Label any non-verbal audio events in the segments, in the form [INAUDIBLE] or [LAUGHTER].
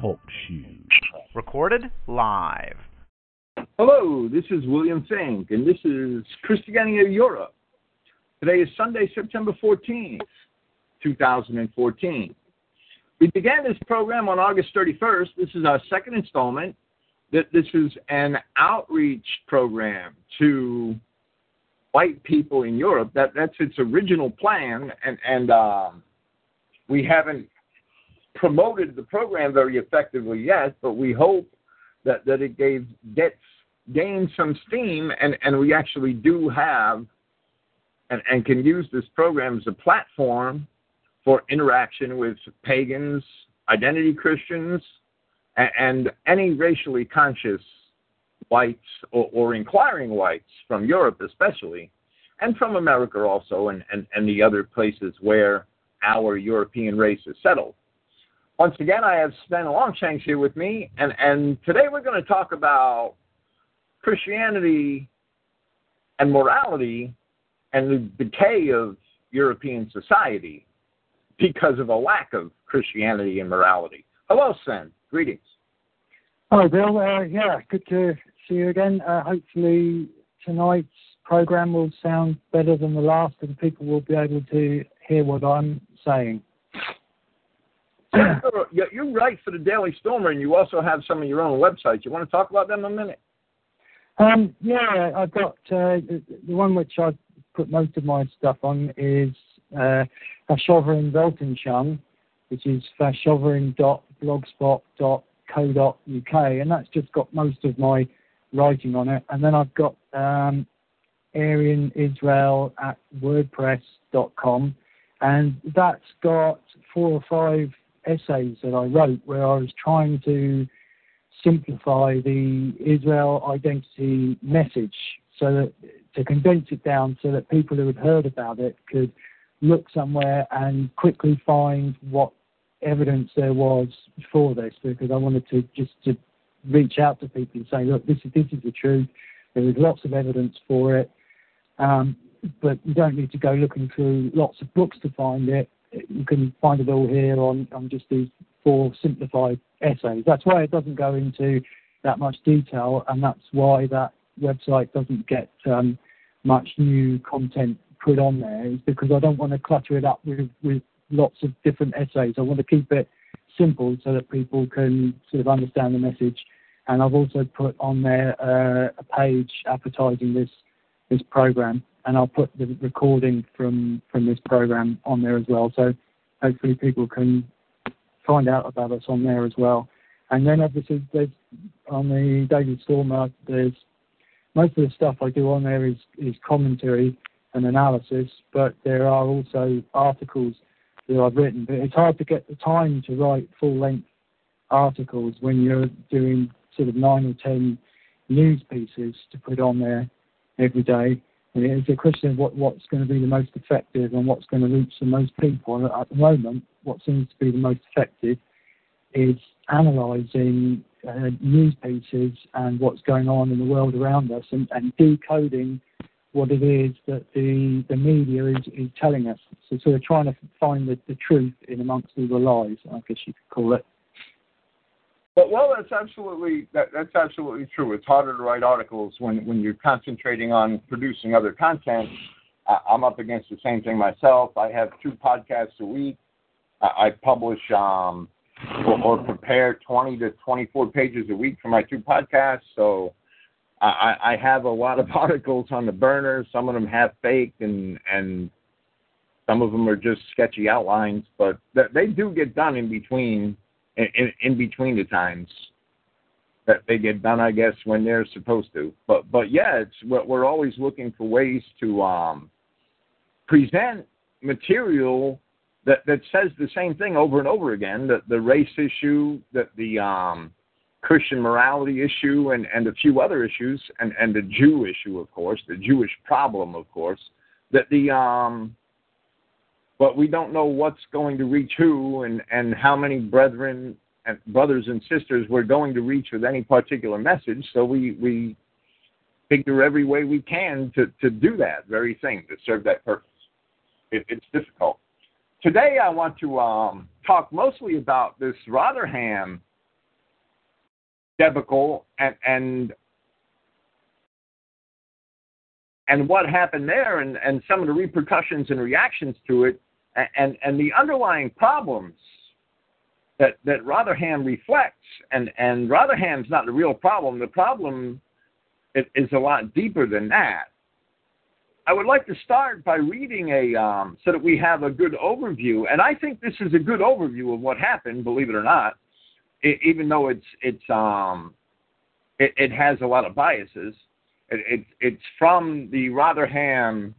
Talk shoes. Recorded live. Hello, this is William Finck, and this is Christogenea Europe. Today is Sunday, September 14th, 2014. We began this program on August 31st. This is our second installment. This is an outreach program to white people in Europe. That that's its original plan, and and um, we haven't promoted the program very effectively yet. But we hope that that it gave gets gained some steam, and and we actually do have and, and can use this program as a platform for interaction with pagans, identity Christians, and, and any racially conscious whites or, or inquiring whites from Europe, especially, and from America also, and, and, and the other places where our European race is settled. Once again, I have Sven Longshanks here with me, and, and today we're going to talk about Christianity and morality and the decay of European society because of a lack of Christianity and morality. Hello, Sven. Greetings. Hello, Bill. Uh, yeah, good to see you again. Uh, hopefully, tonight's program will sound better than the last, and people will be able to hear what I'm saying. [CLEARS THROAT] You're write for the Daily Stormer, and you also have some of your own websites. You want to talk about them a minute? Um, yeah, I've got uh, the, the one which I put most of my stuff on is uh, Verschoverin Weltanschauung, which is verschoverin.blogspot.com co.uk, and that's just got most of my writing on it. And then I've got um, Aryan Israel at WordPress.com, and that's got four or five essays that I wrote where I was trying to simplify the Israel identity message so that to condense it down so that people who had heard about it could look somewhere and quickly find what evidence there was for this because I wanted to just to reach out to people and say, look, this is this is the truth. There is lots of evidence for it, um, but you don't need to go looking through lots of books to find it. You can find it all here on, on just these four simplified essays. That's why it doesn't go into that much detail, and that's why that website doesn't get um, much new content put on there. Is because I don't want to clutter it up with, with lots of different essays. I want to keep it simple so that people can sort of understand the message. And I've also put on there uh, a page advertising this this program, and I'll put the recording from this program on there as well. So hopefully people can find out about us on there as well. And then obviously there's on the Daily Stormer, there's most of the stuff I do on there is is commentary and analysis, but there are also articles that I've written, it's hard to get the time to write full length articles when you're doing sort of nine or ten news pieces to put on there every day. It's a question of what, what's going to be the most effective and what's going to reach the most people. And at the moment, what seems to be the most effective is analysing uh, news pieces and what's going on in the world around us and, decoding what it is that the, media is, telling us. So sort of trying to find the, the truth in amongst all the lies, I guess you could call it. But well, that's absolutely that, that's absolutely true. It's harder to write articles when when you're concentrating on producing other content. Uh, I'm up against the same thing myself. I have two podcasts a week. I, I publish um, or, or prepare 20 to 24 pages a week for my two podcasts. So I, I have a lot of [LAUGHS] articles on the burner. Some of them have fake, and and some of them are just sketchy outlines. But they do get done in between, in, in between the times that they get done. I guess when they're supposed to. But but yeah, it's we're always looking for ways to um, present material that that says the same thing over and over again. that the race issue, that the um, Christian morality issue and, and a few other issues, and, and the Jew issue, of course, the Jewish problem, of course, that the um, but we don't know what's going to reach who and, and how many brethren and brothers and sisters we're going to reach with any particular message. So we, we figure every way we can to, to do that very thing, to serve that purpose. It, it's difficult. Today I want to um, talk mostly about this Rotherham debacle and and and what happened there and, and some of the repercussions and reactions to it and, and the underlying problems that, that Rotherham reflects. And, and Rotherham's not the real problem. The problem is, a lot deeper than that. I would like to start by reading a um, so that we have a good overview, and I think this is a good overview of what happened. Believe it or not, it, even though it's it's um, it, it has a lot of biases. It, it, it's from the Rotherham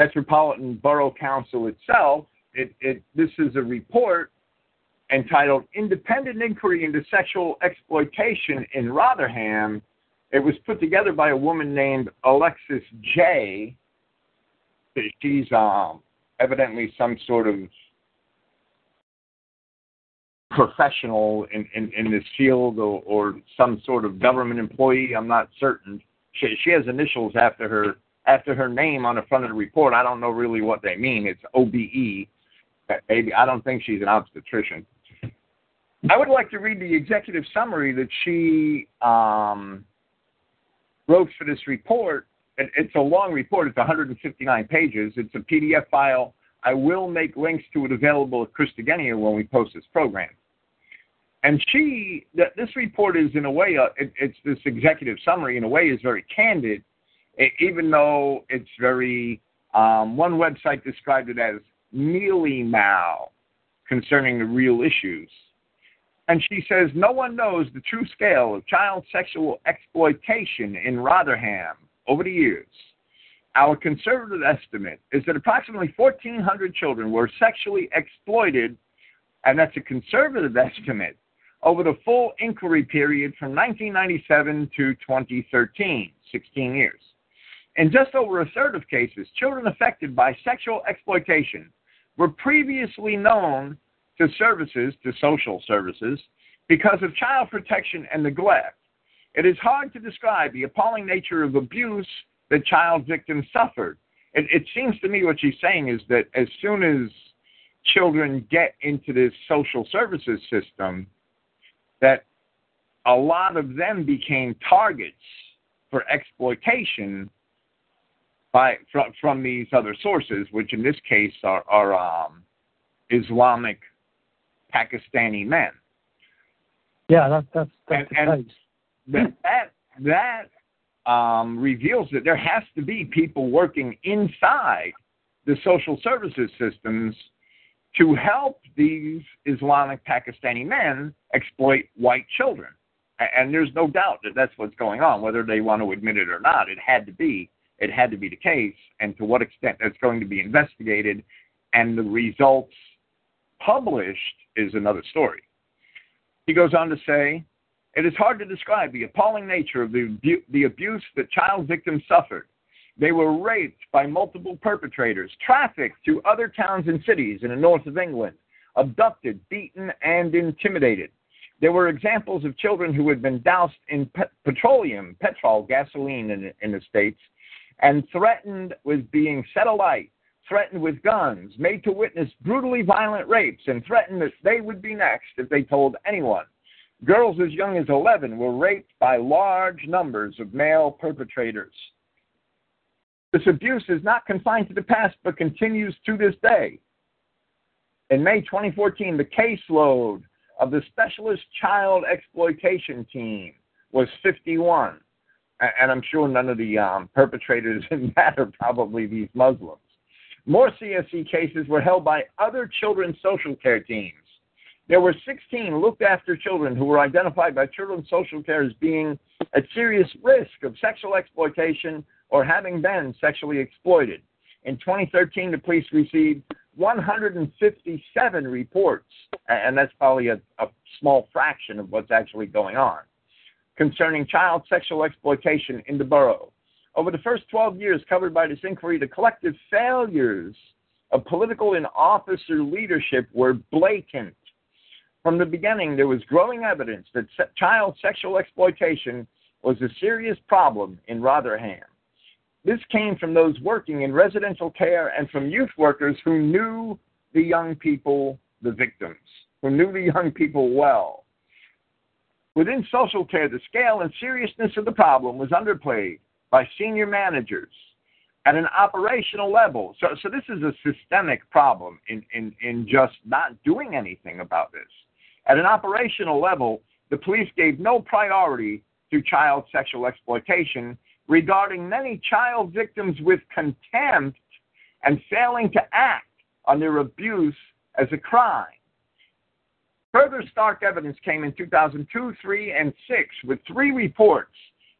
Metropolitan Borough Council itself. It, it, this is a report entitled Independent Inquiry into Sexual Exploitation in Rotherham. It was put together by a woman named Alexis Jay. She's um, evidently some sort of professional in, in, in this field or, or some sort of government employee. I'm not certain. She, she has initials after her after her name on the front of the report. I don't know really what they mean. It's OBE. Maybe I don't think she's an obstetrician. I would like to read the executive summary that she um, wrote for this report. It's a long report. It's 159 pages. It's a PDF file. I will make links to it available at Christogenea when we post this program. And she, this report is in a way, uh, it, it's this executive summary in a way is very candid, even though it's very. Um, one website described it as mealy mow concerning the real issues. And she says no one knows the true scale of child sexual exploitation in Rotherham over the years. Our conservative estimate is that approximately 1,400 children were sexually exploited, and that's a conservative [LAUGHS] estimate over the full inquiry period from 1997 to 2013, 16 years. In just over a third of cases, children affected by sexual exploitation were previously known to services, to social services, because of child protection and neglect. It is hard to describe the appalling nature of abuse that child victims suffered. It, it seems to me what she's saying is that as soon as children get into this social services system, that a lot of them became targets for exploitation by from, from these other sources, which in this case are, are um, Islamic Pakistani men. Yeah, that, that's that's and, the case. That that, that um, reveals that there has to be people working inside the social services systems to help these Islamic Pakistani men exploit white children. And there's no doubt that that's what's going on, whether they want to admit it or not. It had to be. It had to be the case. And to what extent that's going to be investigated and the results published is another story. He goes on to say, it is hard to describe the appalling nature of the, the abuse that child victims suffered they were raped by multiple perpetrators, trafficked to other towns and cities in the north of England, abducted, beaten, and intimidated. There were examples of children who had been doused in pe- petroleum, petrol, gasoline in, in the States, and threatened with being set alight, threatened with guns, made to witness brutally violent rapes, and threatened that they would be next if they told anyone. Girls as young as 11 were raped by large numbers of male perpetrators. This abuse is not confined to the past but continues to this day. In May 2014, the caseload of the Specialist Child Exploitation Team was 51. And I'm sure none of the um, perpetrators [LAUGHS] in that are probably these Muslims. More CSE cases were held by other children's social care teams. There were 16 looked after children who were identified by children's social care as being at serious risk of sexual exploitation or having been sexually exploited. In 2013, the police received 157 reports, and that's probably a, a small fraction of what's actually going on, concerning child sexual exploitation in the borough. Over the first 12 years covered by this inquiry, the collective failures of political and officer leadership were blatant. From the beginning, there was growing evidence that child sexual exploitation was a serious problem in Rotherham. This came from those working in residential care and from youth workers who knew the young people the victims, who knew the young people well. Within social care, the scale and seriousness of the problem was underplayed by senior managers at an operational level. So, so this is a systemic problem in, in, in just not doing anything about this. At an operational level, the police gave no priority to child sexual exploitation, regarding many child victims with contempt and failing to act on their abuse as a crime. Further stark evidence came in 2002, 3, and 6 with three reports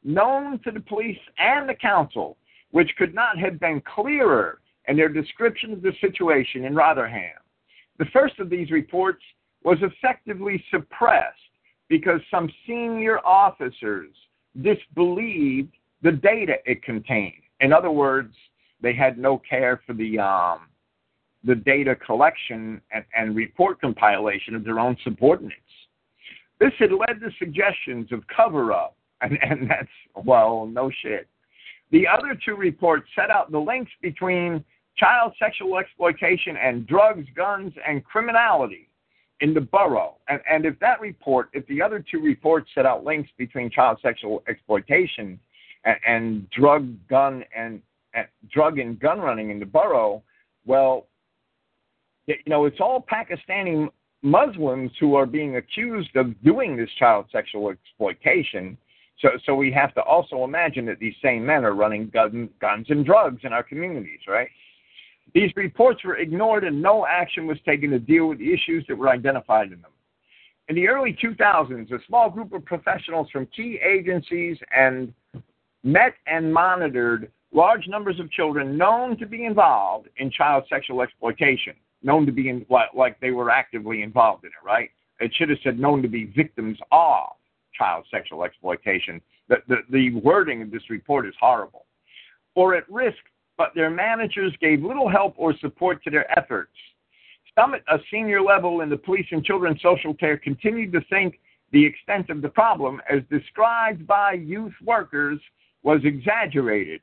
known to the police and the council, which could not have been clearer in their description of the situation in Rotherham. The first of these reports was effectively suppressed because some senior officers disbelieved the data it contained. In other words, they had no care for the um, the data collection and, and report compilation of their own subordinates. This had led to suggestions of cover up, and, and that's, well, no shit. The other two reports set out the links between child sexual exploitation and drugs, guns, and criminality in the borough. And, and if that report, if the other two reports set out links between child sexual exploitation and, and drug, gun, and, and drug and gun running in the borough, well, you know, it's all Pakistani Muslims who are being accused of doing this child sexual exploitation. So, so we have to also imagine that these same men are running gun, guns and drugs in our communities, right? These reports were ignored and no action was taken to deal with the issues that were identified in them. In the early 2000s, a small group of professionals from key agencies and met and monitored large numbers of children known to be involved in child sexual exploitation known to be in, like they were actively involved in it, right? It should have said known to be victims of child sexual exploitation. The, the, the wording of this report is horrible. Or at risk, but their managers gave little help or support to their efforts. Some at a senior level in the police and children's social care continued to think the extent of the problem, as described by youth workers, was exaggerated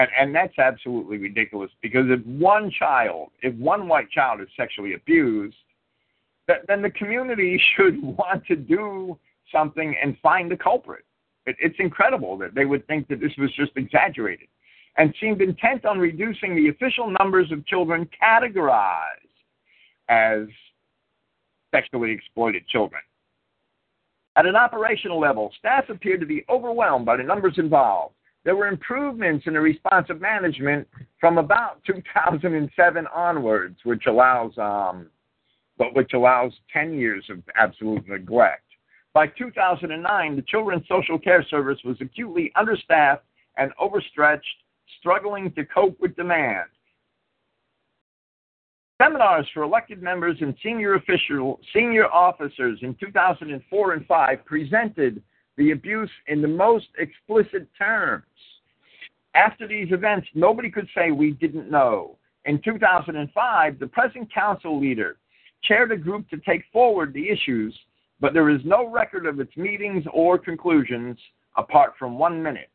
and, and that's absolutely ridiculous because if one child, if one white child is sexually abused, that, then the community [LAUGHS] should want to do something and find the culprit. It, it's incredible that they would think that this was just exaggerated and seemed intent on reducing the official numbers of children categorized as sexually exploited children. At an operational level, staff appeared to be overwhelmed by the numbers involved there were improvements in the responsive management from about [LAUGHS] 2007 onwards, which allows, um, but which allows 10 years of absolute neglect. By 2009, the Children's Social Care Service was acutely understaffed and overstretched, struggling to cope with demand. Seminars for elected members and senior official, senior officers in 2004 and 5 presented the abuse in the most explicit terms. After these events, nobody could say we didn't know. In 2005, the present council leader chaired a group to take forward the issues, but there is no record of its meetings or conclusions apart from one minute.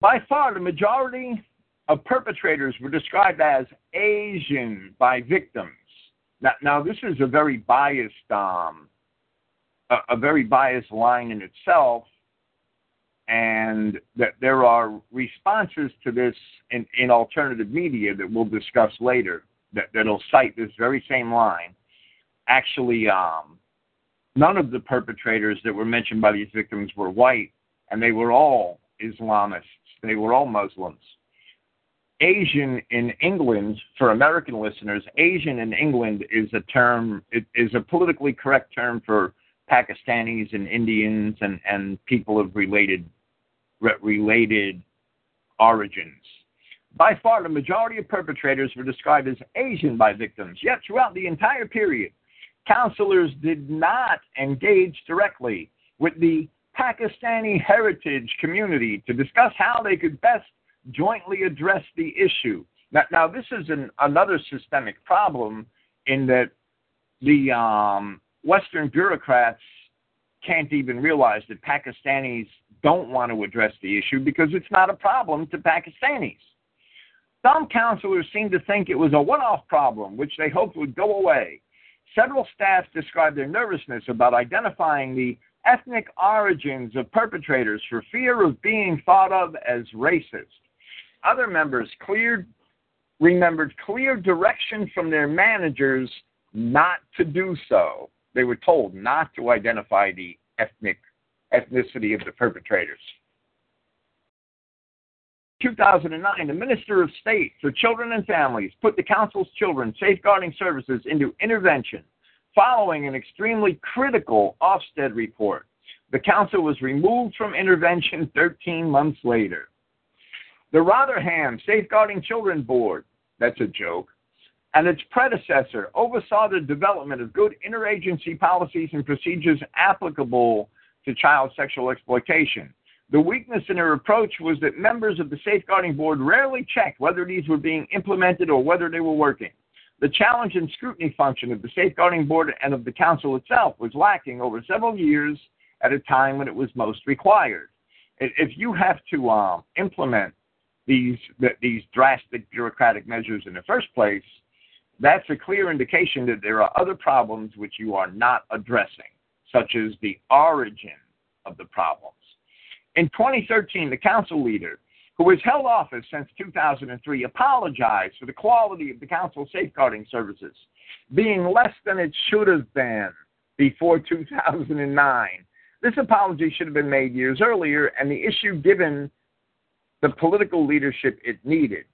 By far, the majority of perpetrators were described as Asian by victims. Now, now this is a very biased um, a, a very biased line in itself, and that there are responses to this in, in alternative media that we'll discuss later that, that'll cite this very same line. Actually, um, none of the perpetrators that were mentioned by these victims were white, and they were all Islamists. They were all Muslims. Asian in England, for American listeners, Asian in England is a term, it is a politically correct term for Pakistanis and Indians and, and people of related related origins. By far, the majority of perpetrators were described as Asian by victims, yet throughout the entire period, counselors did not engage directly with the Pakistani heritage community to discuss how they could best jointly address the issue. Now, now this is an, another systemic problem in that the um, Western bureaucrats can't even realize that Pakistanis don't want to address the issue because it's not a problem to Pakistanis. Some counselors seemed to think it was a one off problem, which they hoped would go away. Several staff described their nervousness about identifying the ethnic origins of perpetrators for fear of being thought of as racist. Other members cleared, remembered clear direction from their managers not to do so. They were told not to identify the ethnic ethnicity of the perpetrators. 2009, the Minister of State for Children and Families put the Council's Children Safeguarding Services into intervention following an extremely critical Ofsted report. The Council was removed from intervention [LAUGHS] 13 months later. The Rotherham Safeguarding Children Board, that's a joke, and its predecessor oversaw the development of good interagency policies and procedures applicable to child sexual exploitation. The weakness in her approach was that members of the safeguarding board rarely checked whether these were being implemented or whether they were working. The challenge and scrutiny function of the safeguarding board and of the council itself was lacking over several years at a time when it was most required. If you have to um, implement these these drastic bureaucratic measures in the first place, that's a clear indication that there are other problems which you are not addressing, such as the origin of the problems. In 2013, the council leader, who has held office since 2003, apologized for the quality of the council safeguarding services being less than it should have been before 2009. This apology should have been made years earlier, and the issue given the political leadership it needed.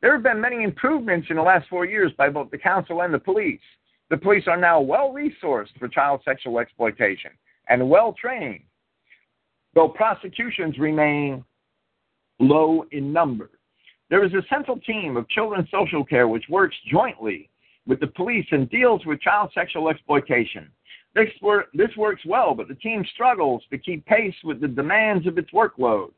There have been many improvements in the last four years by both the council and the police. The police are now well resourced for child sexual exploitation and well trained though prosecutions remain low in number. There is a central team of children's social care which works jointly with the police and deals with child sexual exploitation. This, work, this works well, but the team struggles to keep pace with the demands of its workload.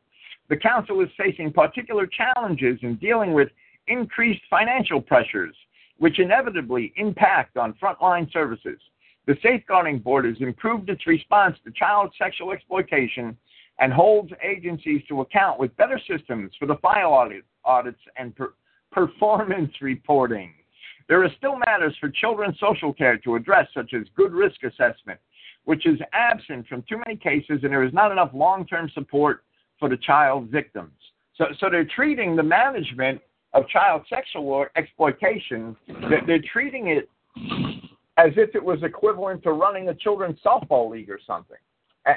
The council is facing particular challenges in dealing with increased financial pressures, which inevitably impact on frontline services. The Safeguarding Board has improved its response to child sexual exploitation and holds agencies to account with better systems for the file audit, audits and per, performance reporting. There are still matters for children's social care to address, such as good risk assessment, which is absent from too many cases, and there is not enough long term support for the child victims. So, so they're treating the management of child sexual exploitation, that they're treating it as if it was equivalent to running a children's softball league or something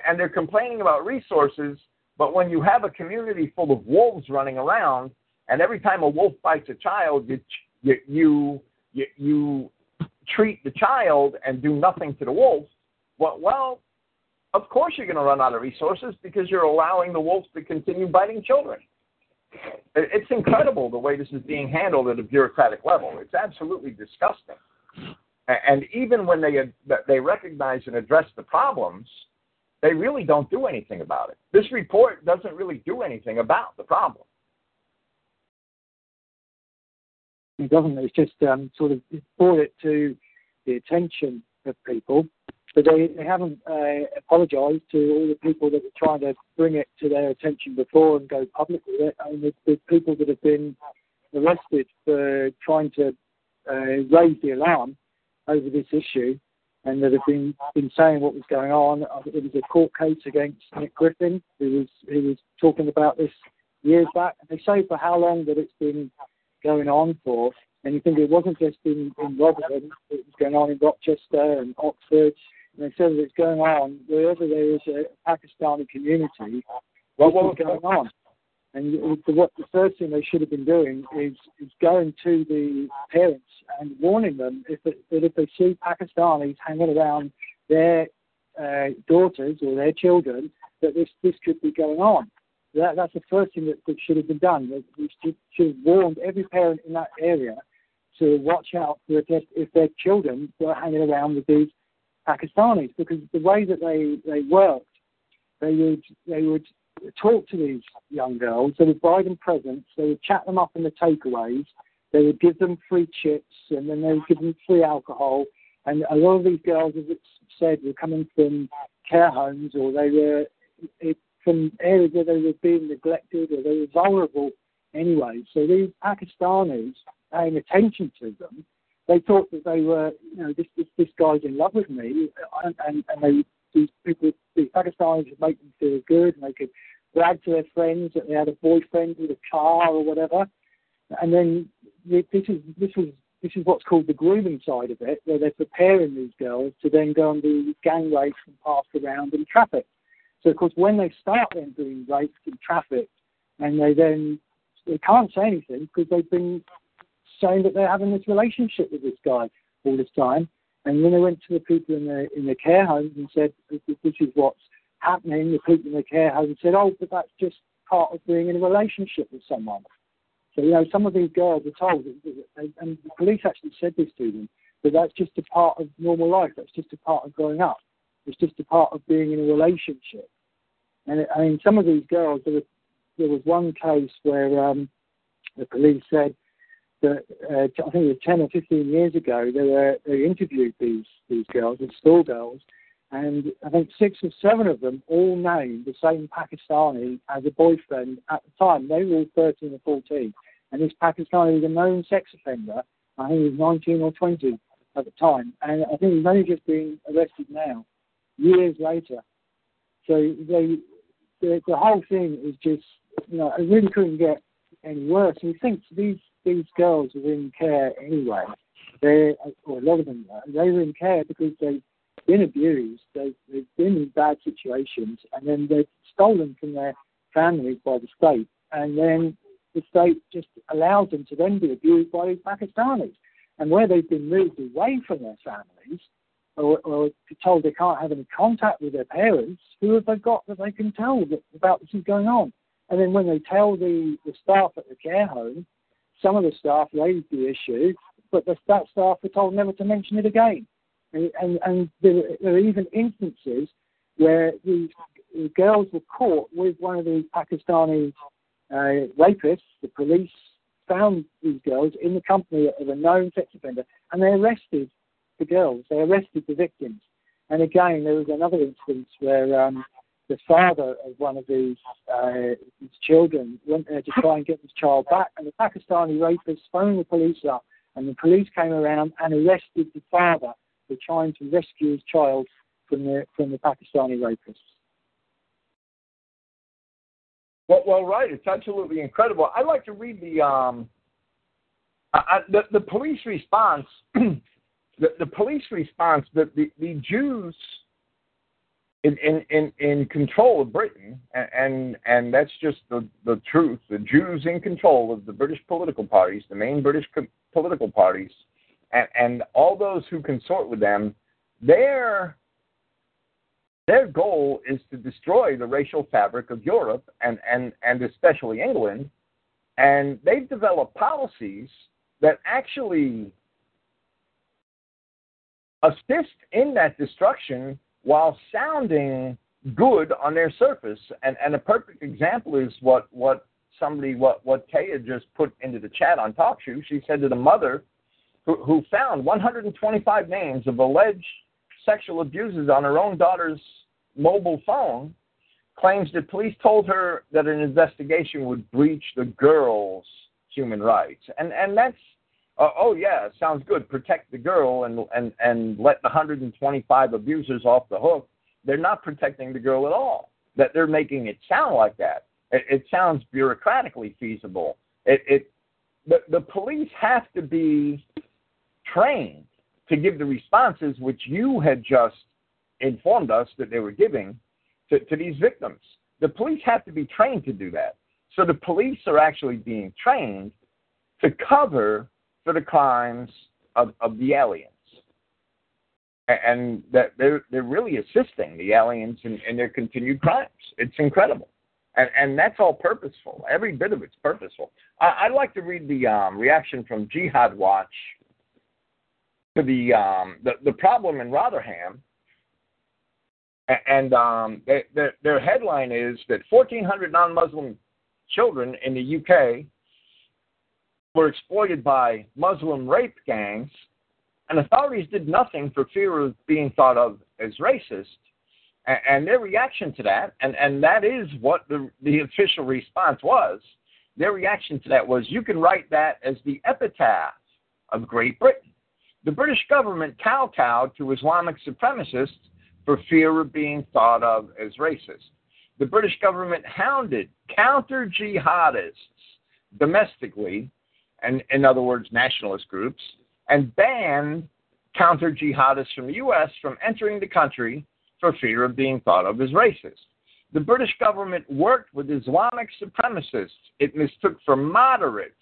and they're complaining about resources. But when you have a community full of wolves running around, and every time a wolf bites a child, you you you, you treat the child and do nothing to the wolf. Well, well, of course you're going to run out of resources because you're allowing the wolves to continue biting children. It's incredible the way this is being handled at a bureaucratic level. It's absolutely disgusting. And even when they they recognize and address the problems, they really don't do anything about it. This report doesn't really do anything about the problem. It doesn't. It's just um, sort of brought it to the attention of people, but they, they haven't uh, apologised to all the people that were trying to bring it to their attention before and go public with it. I mean, the, people that have been arrested for trying to uh, raise the alarm over this issue and that have been been saying what was going on. Uh, it was a court case against Nick Griffin, who was who was talking about this years back. And They say for how long that it's been going on for, and you think it wasn't just in, in Rotherham, it was going on in Rochester and Oxford. And they said that it's going on wherever there is a Pakistani community. What was going on? And what the first thing they should have been doing is, is going to the parents and warning them if it, that if they see Pakistanis hanging around their uh, daughters or their children, that this this could be going on. That, that's the first thing that, that should have been done. We should, should have warned every parent in that area to watch out for if, if their children were hanging around with these Pakistanis, because the way that they, they worked, they would they would talk to these young girls. They would buy them presents. They would chat them up in the takeaways. They would give them free chips, and then they would give them free alcohol. And a lot of these girls, as it's said, were coming from care homes, or they were from areas where they were being neglected, or they were vulnerable anyway. So these Pakistanis paying attention to them, they thought that they were, you know, this this, this guy's in love with me, and and, and they these people, these Pakistanis would make them feel good, and they could brag to their friends that they had a boyfriend with a car or whatever. And then this is this was this is what's called the grooming side of it, where they're preparing these girls to then go and be gang raped and passed around in traffic. So of course, when they start then being raped in traffic, and they then they can't say anything because they've been saying that they're having this relationship with this guy all this time. And then they went to the people in the in the care homes and said, "This is what's happening." The people in the care home said, "Oh, but that's just part of being in a relationship with someone." So, you know, some of these girls are told, and the police actually said this to them, that that's just a part of normal life. That's just a part of growing up. It's just a part of being in a relationship. And I mean, some of these girls, there was, there was one case where um, the police said that uh, I think it was 10 or 15 years ago, they were they interviewed these these girls, these schoolgirls, and I think six or seven of them all named the same Pakistani as a boyfriend at the time. They were all 13 or 14, and this Pakistani was a known sex offender. I think he was 19 or 20 at the time, and I think he's only just been arrested now, years later. So they, the, the whole thing is just, you know, it really couldn't get any worse. And you think these these girls are in care anyway. They, or a lot of them, they were in care because they've been abused, they've, they've been in bad situations, and then they're stolen from their families by the state, and then the state just allows them to then be abused by these Pakistanis. And where they've been moved away from their families, or, or told they can't have any contact with their parents, who have they got that they can tell that, about this is going on? And then when they tell the, the staff at the care home, some of the staff raised the issue, but the, that staff were told never to mention it again. And, and, and there, there, are even instances where these girls were caught with one of the Pakistani uh, rapists. The police found these girls in the company of a known sex offender, and they arrested the girls. They arrested the victims. And again, there was another instance where um, the father of one of these, uh, these children went there to try and get his child back, and the Pakistani rapists phoned the police up, and the police came around and arrested the father for trying to rescue his child from the from the Pakistani rapists. Well, well, right. It's absolutely incredible. I'd like to read the um, I, the, the police response. [CLEARS THROAT] the, the police response. that the, the Jews in, in, in, in control of Britain, and, and that's just the the truth. The Jews in control of the British political parties, the main British co- political parties, and, and all those who consort with them, their their goal is to destroy the racial fabric of Europe and, and, and especially England. And they've developed policies that actually assist in that destruction while sounding good on their surface. And, and a perfect example is what, what somebody, what, what Taya just put into the chat on TalkShoe. She said to the mother who, who found 125 names of alleged sexual abuses on her own daughter's mobile phone, claims that police told her that an investigation would breach the girl's human rights. And and that's uh, oh yeah, sounds good. Protect the girl and and and let the 125 abusers off the hook. They're not protecting the girl at all. That they're making it sound like that. It, it sounds bureaucratically feasible. It, it the the police have to be trained to give the responses which you had just informed us that they were giving to, to these victims. The police have to be trained to do that. So the police are actually being trained to cover for the crimes of, of the aliens. And that they're they're really assisting the aliens in, in their continued crimes. It's incredible. And, and that's all purposeful. Every bit of it's purposeful. I, would like to read the um, reaction from Jihad Watch to the um, the, the problem in Rotherham, and um, their, their headline is that 1,400 non-Muslim children in the UK were exploited by Muslim rape gangs, and authorities did nothing for fear of being thought of as racist. And, their reaction to that, and, and that is what the, the official response was, their reaction to that was, you can write that as the epitaph of Great Britain. The British government kowtowed to Islamic supremacists for fear of being thought of as racist. The British government hounded counter jihadists domestically, and in other words, nationalist groups, and banned counter jihadists from the U.S. from entering the country for fear of being thought of as racist. The British government worked with Islamic supremacists it mistook for moderates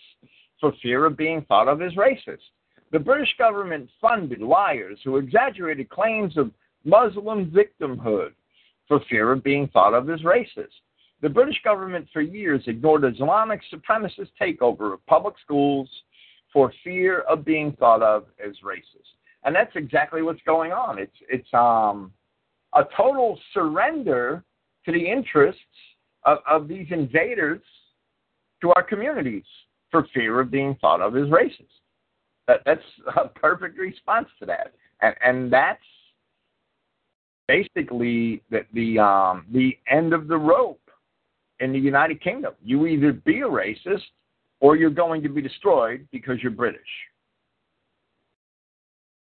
for fear of being thought of as racist. The British government funded liars who exaggerated claims of Muslim victimhood for fear of being thought of as racist. The British government for years ignored Islamic supremacist takeover of public schools for fear of being thought of as racist. And that's exactly what's going on. It's it's um, a total surrender to the interests of, of these invaders to our communities for fear of being thought of as racist. That, that's a perfect response to that. And, and that's basically the the um, the end of the rope in the United Kingdom. You either be a racist or you're going to be destroyed because you're British.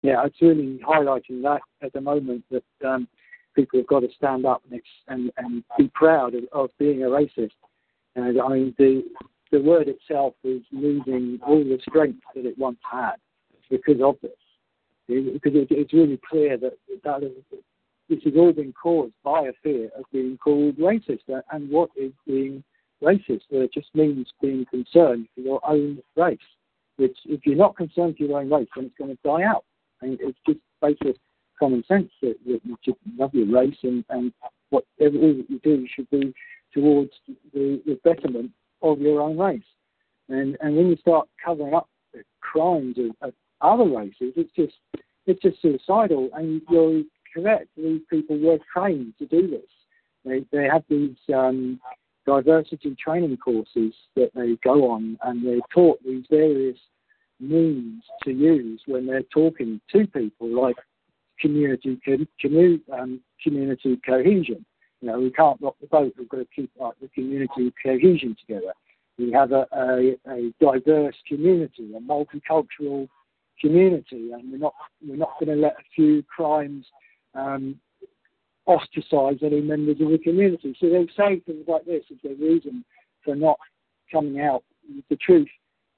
Yeah, it's really highlighting that at the moment that um, people have got to stand up and and, be proud of, of being a racist. And I mean, the the word itself is losing all the strength that it once had because of this. Because it, it's really clear that, that this has all been caused by a fear of being called racist. Uh, and what is being racist? Well, it just means being concerned for your own race. Which, if you're not concerned for your own race, then it's going to die out. Mean, it's just basic common sense that, that you should love your race and, and whatever that you do should be towards the, the betterment of your own race. And and when you start covering up the crimes of, of other races, it's just it's just suicidal. And you're correct; these people were trained to do this. They they have these um, diversity training courses that they go on, and they're taught these various means to use when they're talking to people, like community community, um, community cohesion. You know, we can't rock the boat. We've got to keep like the community cohesion together. We have a, a, a diverse community, a multicultural community, and we're not we're not going to let a few crimes um, ostracize any members of the community. So they say things like this as their reason for not coming out with the truth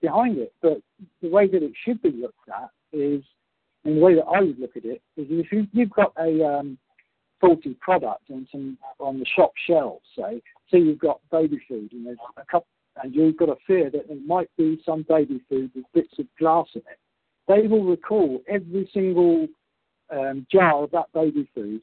behind it. But the way that it should be looked at is, and the way that I would look at it is, if you, you've got a um, faulty product on some on the shop shelves, say, say you've got baby food and there's a couple, and you've got a fear that there might be some baby food with bits of glass in it. They will recall every single um, jar of that baby food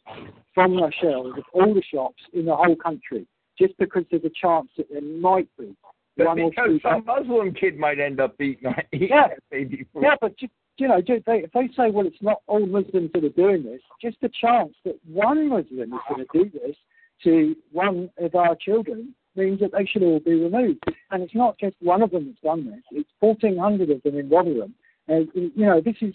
from the shelves of all the shops in the whole country, just because there's a chance that there might be but because some Muslim kid might end up eating, [LAUGHS] eating yeah. baby food. Yeah, but you know, they, if they say, well, it's not all Muslims that are doing this, just a chance that one Muslim is going to do this to one of our children means that they should all be removed. And it's not just one of them that's done this; it's 1,400 of them in Rotherham. And you know, this is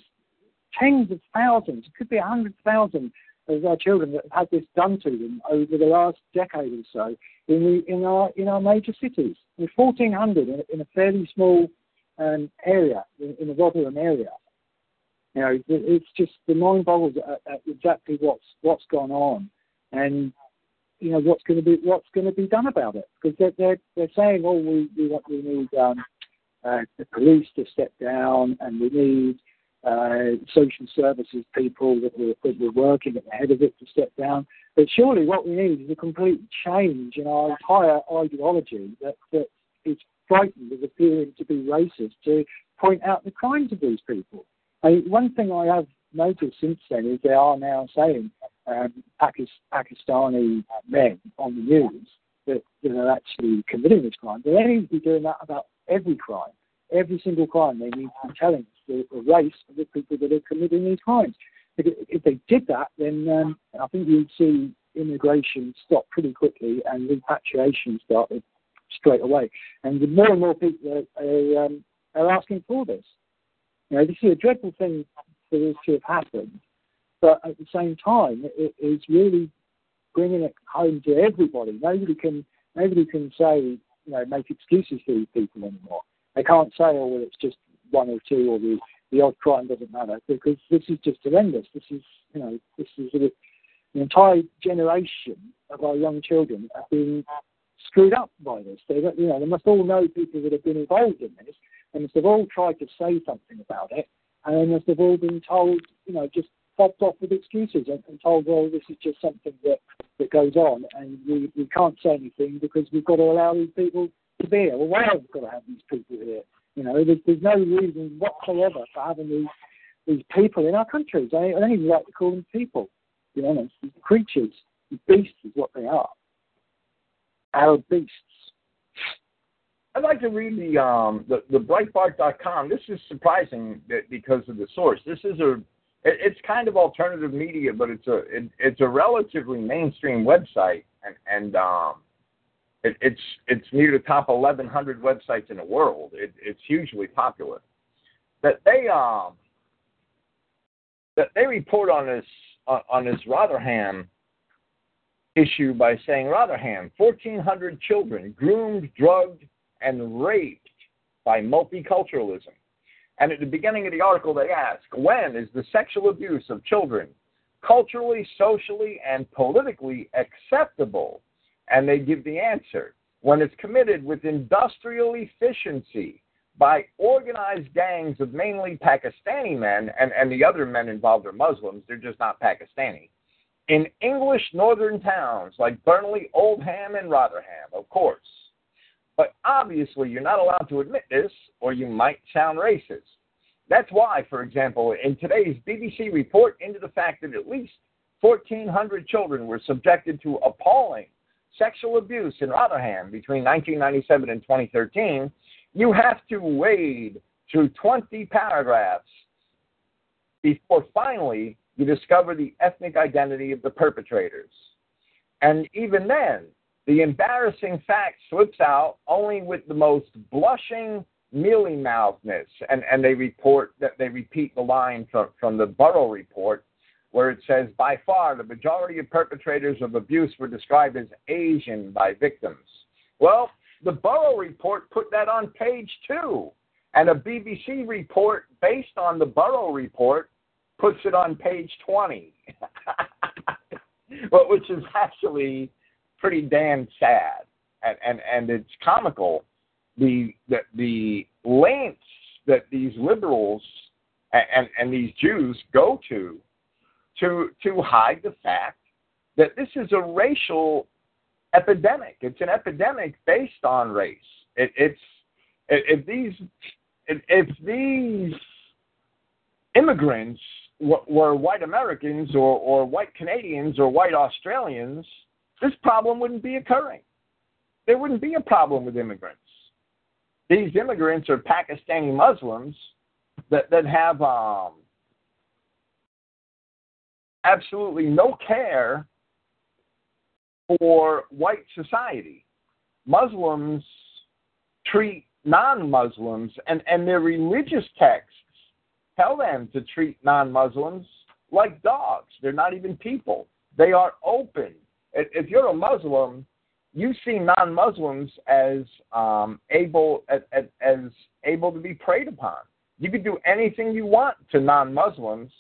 tens of thousands. It could be a hundred thousand of our children that have had this done to them over the last decade or so in the, in our in our major cities. With 1,400 in, in a fairly small um, area in, in the Rotherham area. You know, it's just the mind boggles at, at exactly what's what's gone on, and you know what's going to be what's going to be done about it because they're they're, they're saying, oh, we we, we need um, uh, the police to step down, and we need social services people that were, that were working at the head of it to step down. But surely what we need is a complete change in our entire ideology that, that is frightened of appearing to be racist to point out the crimes of these people. I one thing I have noticed since then is they are now saying um, Pakistani men on the news that, that are actually committing this crime. They need to be doing that about every crime every single crime, they need to be us the, the race of the people that are committing these crimes. If, if they did that, then um, I think you'd see immigration stop pretty quickly and repatriation started straight away. And the more and more people are, are, um, are asking for this. You know, this is a dreadful thing for this to have happened, but at the same time, it is really bringing it home to everybody. Nobody can nobody can say you know make excuses for these people anymore. They can't say, oh, well, it's just one or two, or the the odd crime doesn't matter, because this is just horrendous. This is, you know, this is the entire generation of our young children have been screwed up by this. They, you know, they must all know people that have been involved in this, and must have all tried to say something about it, and they must have all been told, you know, just popped off with excuses and, and told, well, this is just something that, that goes on, and we, we can't say anything because we've got to allow these people to be here. Well, we got to have these people here? You know, there's, there's no reason whatsoever for having these these people in our countries. I, I don't even like to call them people. To be honest, these creatures, beasts is what they are. Our beasts. I'd like to read the um the, the Breitbart.com. This is surprising because of the source. This is a it, it's kind of alternative media, but it's a it, it's a relatively mainstream website, and and um it, it's it's near the top 1,100 websites in the world. It, it's hugely popular. That they um that they report on this on, on this Rotherham issue by saying Rotherham, 1,400 children groomed, drugged, and raped by multiculturalism. And at the beginning of the article, they ask, when is the sexual abuse of children culturally, socially, and politically acceptable? And they give the answer when it's committed with industrial efficiency by organized gangs of mainly Pakistani men, and, and the other men involved are Muslims, they're just not Pakistani, in English northern towns like Burnley, Oldham, and Rotherham, of course. But obviously, you're not allowed to admit this, or you might sound racist. That's why, for example, in today's BBC report into the fact that at least 1,400 children were subjected to appalling sexual abuse in Rotherham between 1997 and 2013, you have to wade through 20 paragraphs before finally you discover the ethnic identity of the perpetrators. And even then, the embarrassing fact slips out only with the most blushing mealy mouthedness. And, and they report that they repeat the line from, from the Borough report where it says, by far, the majority of perpetrators of abuse were described as Asian by victims. Well, the Borough report put that on page two, and a BBC report based on the Borough report puts it on page 20, [LAUGHS] but which is actually pretty damn sad, and, and, and it's comical the, the, the lengths that these liberals and, and, and these Jews go to to to hide the fact that this is a racial epidemic. It's an epidemic based on race. It, it's if these if these immigrants were white Americans or, or white Canadians or white Australians, this problem wouldn't be occurring. There wouldn't be a problem with immigrants. These immigrants are Pakistani Muslims that, that have um, absolutely no care for white society. Muslims treat non Muslims, and, and their religious texts tell them to treat non Muslims like dogs. They're not even people, they are open. If you're a Muslim, you see non Muslims as um, able as, as able to be preyed upon. You can do anything you want to non Muslims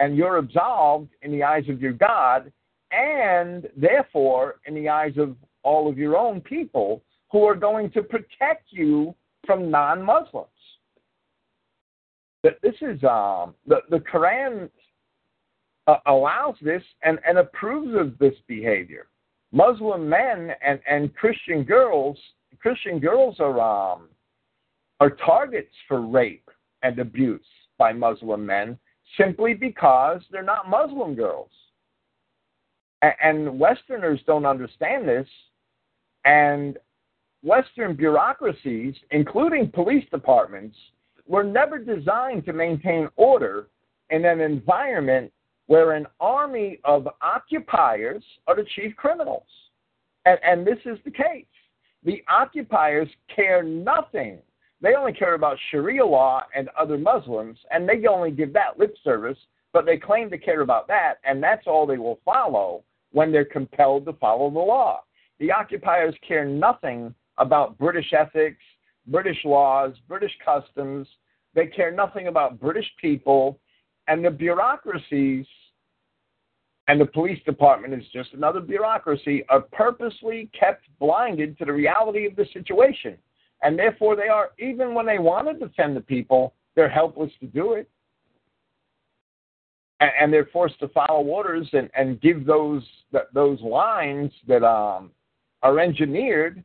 and you're absolved in the eyes of your God and therefore in the eyes of all of your own people who are going to protect you from non-Muslims. This is um, the the Quran uh, allows this and, and approves of this behavior. Muslim men and, and Christian girls Christian girls are um, are targets for rape and abuse by Muslim men simply because they're not Muslim girls. And Westerners don't understand this. And Western bureaucracies, including police departments, were never designed to maintain order in an environment where an army of occupiers are the chief criminals. And, and this is the case. The occupiers care nothing they only care about Sharia law and other Muslims, and they only give that lip service, but they claim to care about that, and that's all they will follow when they're compelled to follow the law. The occupiers care nothing about British ethics, British laws, British customs. They care nothing about British people. And the bureaucracies, and the police department is just another bureaucracy, are purposely kept blinded to the reality of the situation. And therefore, they are, even when they want to defend the people, they're helpless to do it. And, and they're forced to follow orders and, and give those that those lines that um, are engineered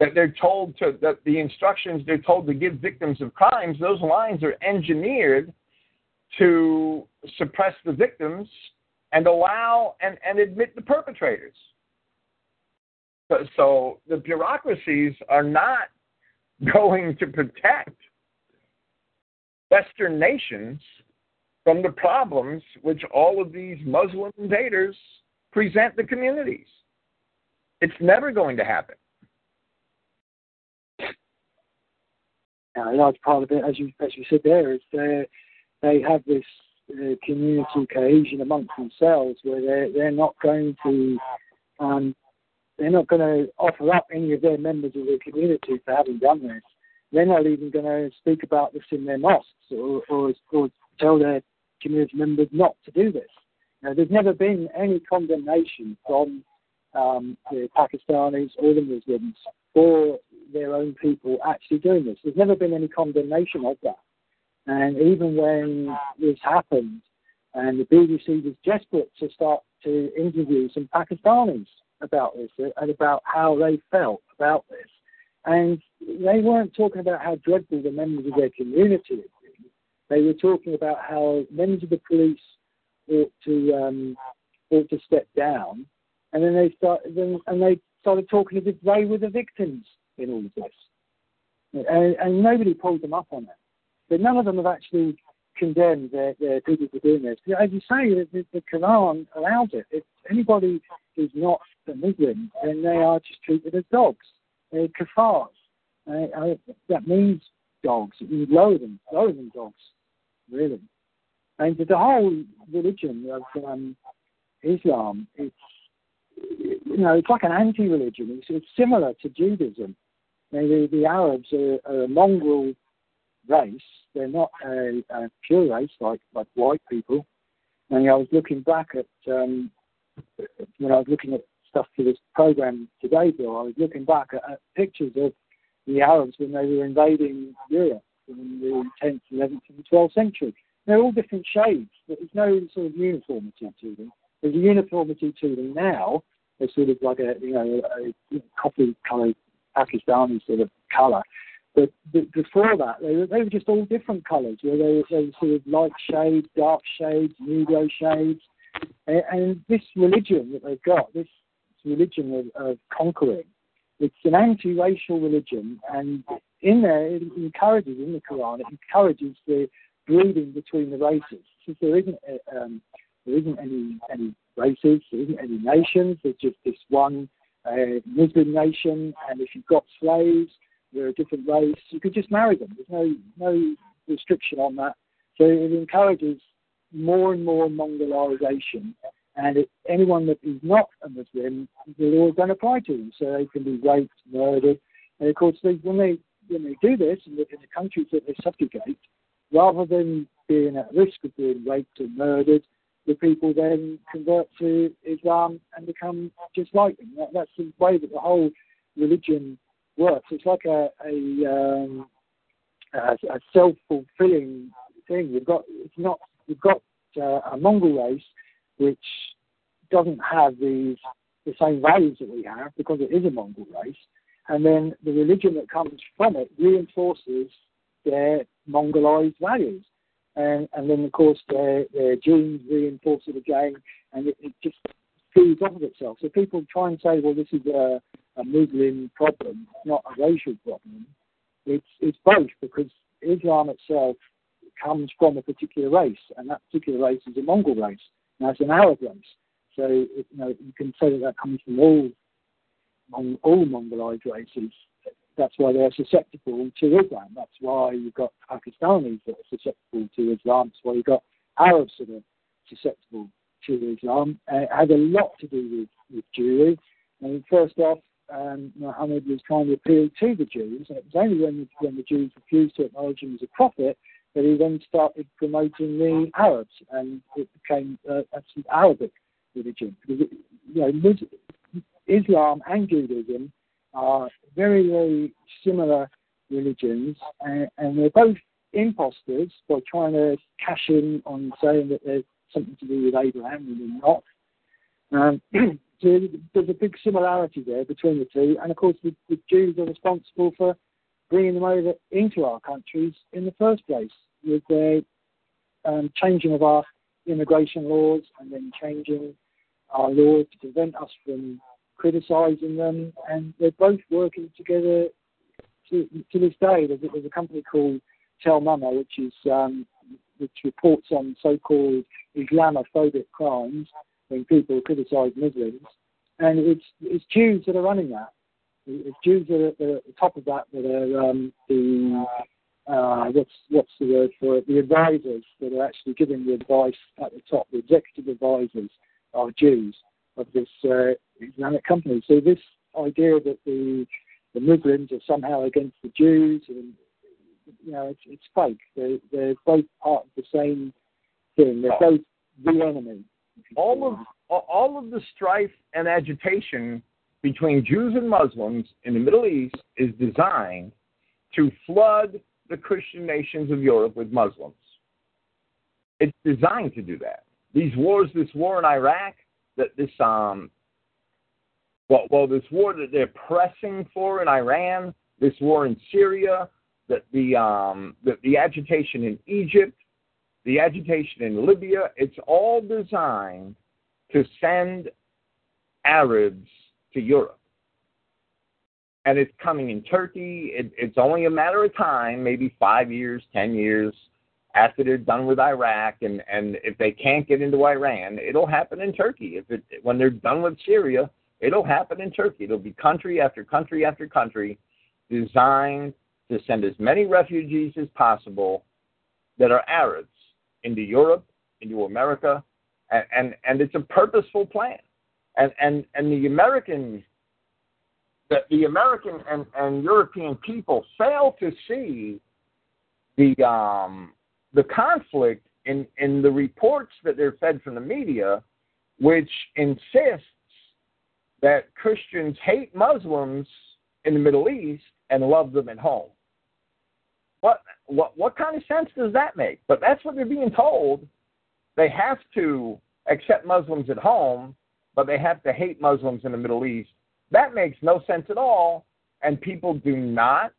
that they're told to that the instructions they're told to give victims of crimes those lines are engineered to suppress the victims and allow and, and admit the perpetrators so, the bureaucracies are not [LAUGHS] going to protect western nations from the problems which all of these muslim invaders present the communities. It's never going to happen. A large part of it, as you as you said there, is they they have this uh, community cohesion amongst themselves where they're they're not going to um, they're not going to offer up any of their members of the community for having done this. They're not even going to speak about this in their mosques or, or, or tell their community members not to do this. Now, there's never been any condemnation from um, the Pakistanis or the Muslims for their own people actually doing this. There's never been any condemnation of that. And even when this happened, and the BBC was desperate to start to interview some Pakistanis about this and about how they felt about this. And they weren't talking about how dreadful the members of their community had been. They were talking about how members of the police ought to um, ought to step down. And then they started, and they started talking as if they were the victims in all of this. And, and nobody pulled them up on it. But none of them have actually condemned their, their people for doing this. As you say, the, the Quran allows it. If anybody is not a Muslim, then they are just treated as dogs. They're kafars. Uh, that means dogs. It means lower than, lower than dogs, really. And the whole religion of um, Islam, it's you know, it's like an anti-religion. It's, it's similar to Judaism. the, the Arabs are, are, a mongrel race. They're not a, a, pure race like, like white people. And I was looking back at um, when I was looking at stuff for this program today, Bill. I was looking back at, at pictures of the Arabs when they were invading Europe in the 10th, 11th, and 12th century. They're all different shades, there's no sort of uniformity to them. There's a uniformity to them now. They're sort of like a you know a, a coffee coloured Pakistani sort of colour. But, before that, they were, they were just all different colours. Where they, were, they were sort of light shades, dark shades, negro shades, and, and this religion that they've got, this religion of, of conquering, it's an anti-racial religion, and in there it encourages in the Quran, it encourages the breeding between the races. Since there isn't a, um, there isn't any any races, there isn't any nations. There's just this one uh, Muslim nation, and if you've got slaves, you're a different race. You could just marry them. There's no no restriction on that. So it encourages more and more mongrelization. And it, anyone that is not a Muslim, the law is going to apply to them. So they can be raped, murdered. And of course, they, when they when they do this in the, in the countries that they subjugate, rather than being at risk of being raped and murdered, the people then convert to Islam and become just like them. That, that's the way that the whole religion works. It's like a a, um, a, a self-fulfilling thing. You've got it's not you've got uh, a mongrel race which doesn't have these the same values that we have because it is a mongrel race, and then the religion that comes from it reinforces their mongrelized values and, and then of course their, their genes reinforce it again, and it, it just feeds off of itself. So people try and say, well, this is a, a Muslim problem, not a racial problem. It's it's both because Islam itself comes from a particular race, and that particular race is a mongrel race. Now it's an Arab race, so you know you can say that that comes from all all mongrelized races that's why they're susceptible to Islam. That's why you've got Pakistanis that are susceptible to Islam. That's why you've got Arabs that are susceptible to Islam. Uh, it has a lot to do with, with Jewry. I mean, first off, um, Muhammad was trying to appeal to the Jews, and it was only when, when the Jews refused to acknowledge him as a prophet that he then started promoting the Arabs, and it became uh, actually Arabic religion. Because it, you know, Islam and Judaism are very, very similar religions, and, and they're both imposters by trying to cash in on saying that there's something to do with Abraham and they're not. Um, [CLEARS THROAT] so there's a big similarity there between the two, and of course the, the Jews are responsible for bringing them over into our countries in the first place with their um, changing of our immigration laws and then changing our laws to prevent us from criticising them, and they're both working together to, to this day. There's, there's a company called Tell MAMA, which is um, which reports on so-called Islamophobic crimes when people criticise Muslims, and it's it's Jews that are running that. It's Jews that are, at the top of that that are um, the uh, what's what's the word for it? The advisors that are actually giving the advice at the top, the executive advisors are Jews of this uh, Islamic company. So this idea that the the Muslims are somehow against the Jews and you know, it's, it's fake. They're, they're both part of the same thing. They're both the enemy. All of all of the strife and agitation between Jews and Muslims in the Middle East is designed to flood the Christian nations of Europe with Muslims. It's designed to do that. These wars, this war in Iraq, that this um, well, well, this war that they're pressing for in Iran, this war in Syria, that the um, the, the agitation in Egypt, the agitation in Libya, it's all designed to send Arabs to Europe. And it's coming in Turkey. It, it's only a matter of time, maybe five years, ten years after they're done with Iraq, and and if they can't get into Iran, it'll happen in Turkey. If it when they're done with Syria, it'll happen in Turkey. It'll be country after country after country designed to send as many refugees as possible that are Arabs into Europe, into America, and, and, and it's a purposeful plan. And, and, and the American that the American and, and European people fail to see the um, the conflict in, in the reports that they're fed from the media, which insists that Christians hate Muslims in the Middle East and love them at home. What what what kind of sense does that make? But that's what they're being told. They have to accept Muslims at home, but they have to hate Muslims in the Middle East. That makes no sense at all, and people do not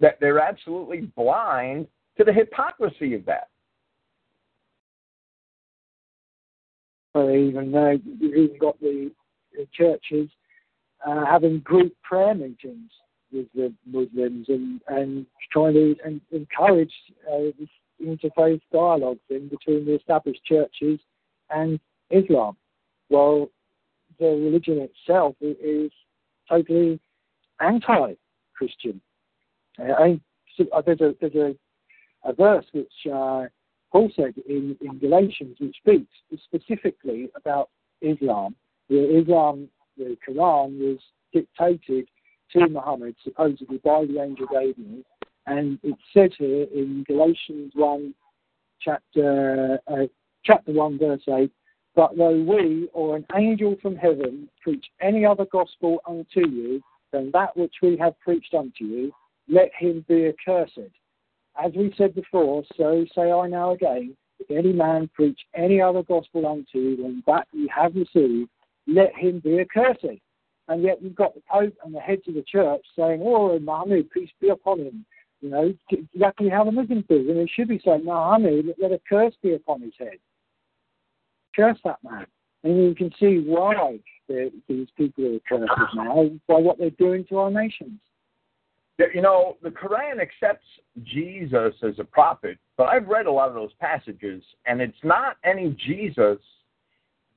that they're absolutely blind to the hypocrisy of that. Well, even uh, you've even got the, the churches uh, having group prayer meetings with the Muslims and, and trying to and encourage uh, interfaith dialogue in between the established churches and Islam. While the religion itself is totally anti-Christian. Uh, there's a, there's a, a verse which uh, Paul said in, in Galatians which speaks specifically about Islam. The Islam, the Quran was dictated to Muhammad, supposedly by the angel Gabriel. And it says here in Galatians 1, chapter, uh, chapter 1, verse 8, But though we or an angel from heaven preach any other gospel unto you than that which we have preached unto you, let him be accursed. As we said before, so say I now again, if any man preach any other gospel unto you than that you have received, let him be accursed and yet you've got the Pope and the heads of the church saying, "Oh, Muhammad, peace be upon him." You know exactly how the Muslims do, and they should be saying, "Muhammad, let a curse be upon his head." Curse that man, and you can see why these people are cursed [SIGHS] now by what they're doing to our nations. You know, the Quran accepts Jesus as a prophet, but I've read a lot of those passages, and it's not any Jesus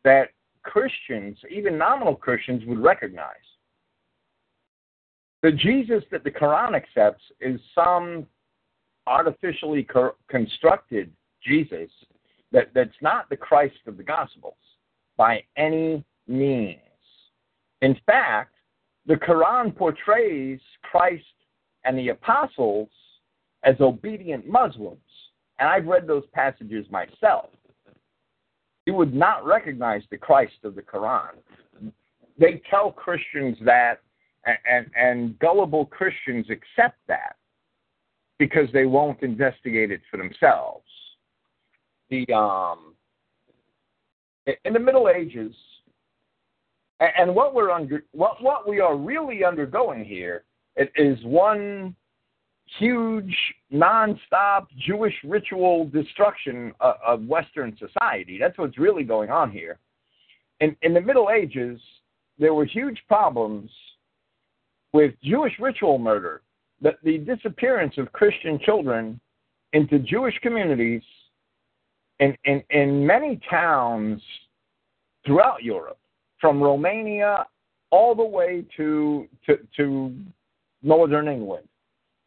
that Christians, even nominal Christians, would recognize. The Jesus that the Quran accepts is some artificially constructed Jesus that, that's not the Christ of the Gospels by any means. In fact, the Quran portrays Christ and the apostles as obedient Muslims. And I've read those passages myself. You would not recognize the Christ of the Quran. They tell Christians that, and, and, and gullible Christians accept that because they won't investigate it for themselves. The um, in the Middle Ages, and what we're under, what what we are really undergoing here is one huge, nonstop Jewish ritual destruction of, of Western society. That's what's really going on here. In in the Middle Ages, there were huge problems with Jewish ritual murder. That the disappearance of Christian children into Jewish communities in, in, in many towns throughout Europe, from Romania all the way to to, to northern England.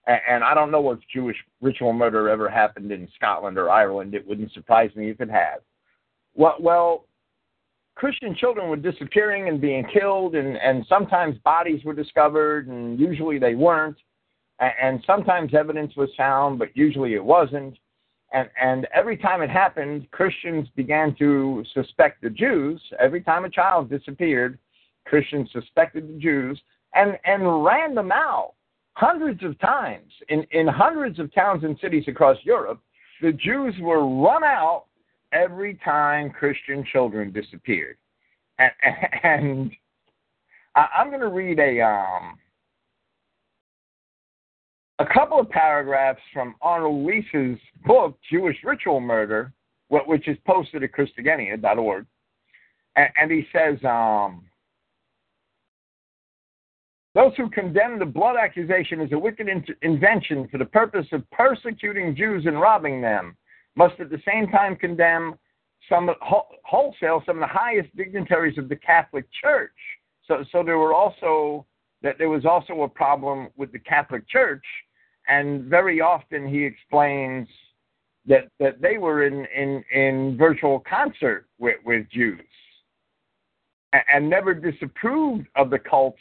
And, and I don't know if Jewish ritual murder ever happened in Scotland or Ireland. It wouldn't surprise me if it had. Well, well Christian children were disappearing and being killed, and, and sometimes bodies were discovered, and usually they weren't. And, and sometimes evidence was found, but usually it wasn't. And, and every time it happened, Christians began to suspect the Jews. Every time a child disappeared, Christians suspected the Jews and, and ran them out hundreds of times. In, in hundreds of towns and cities across Europe, the Jews were run out every time Christian children disappeared. [LAUGHS] And, and I'm going to read a um, a couple of paragraphs from Arnold Leese's book, Jewish Ritual Murder, which is posted at Christogenea.org. And, and he says, um, those who condemn the blood accusation as a wicked in- invention for the purpose of persecuting Jews and robbing them must at the same time condemn some wholesale some of the highest dignitaries of the Catholic Church. So, so there were also that there was also a problem with the Catholic Church and very often he explains that that they were in in, in virtual concert with, with Jews and, and never disapproved of the cults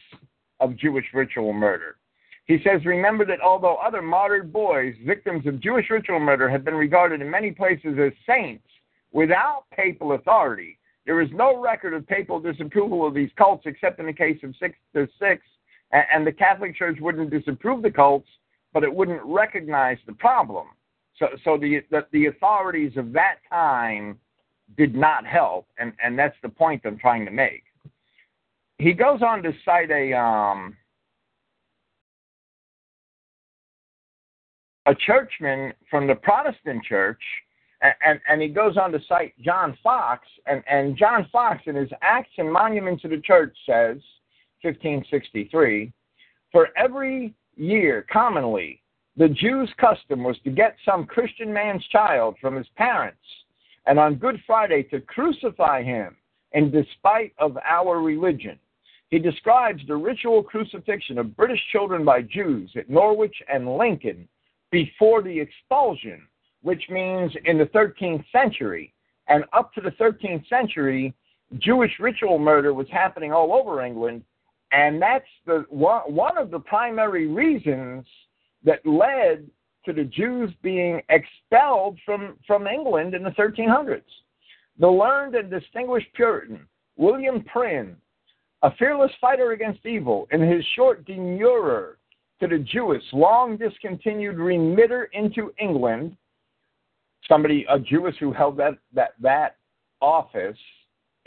of Jewish ritual murder. He says, remember that although other martyred boys, victims of Jewish ritual murder, have been regarded in many places as saints without papal authority, there is no record of papal disapproval of these cults except in the case of Sixtus VI, and the Catholic Church wouldn't disapprove the cults but it wouldn't recognize the problem. So, so the, the, the authorities of that time did not help, and, and that's the point I'm trying to make. He goes on to cite a um, a churchman from the Protestant church, and, and, and, he goes on to cite John Foxe, and, and John Foxe in his Acts and Monuments of the Church says, 1563, for every year, commonly, the Jew's custom was to get some Christian man's child from his parents, and on Good Friday to crucify him in despite of our religion. He describes the ritual crucifixion of British children by Jews at Norwich and Lincoln before the expulsion, which means in the 13th century. And up to the 13th century, Jewish ritual murder was happening all over England, and that's the one, of the primary reasons that led to the Jews being expelled from, from England in the 1300s. The learned and distinguished Puritan, William Prynne, a fearless fighter against evil, in his short demurrer to the Jewess long discontinued remitter into England, somebody, a Jewess who held that, that, that office,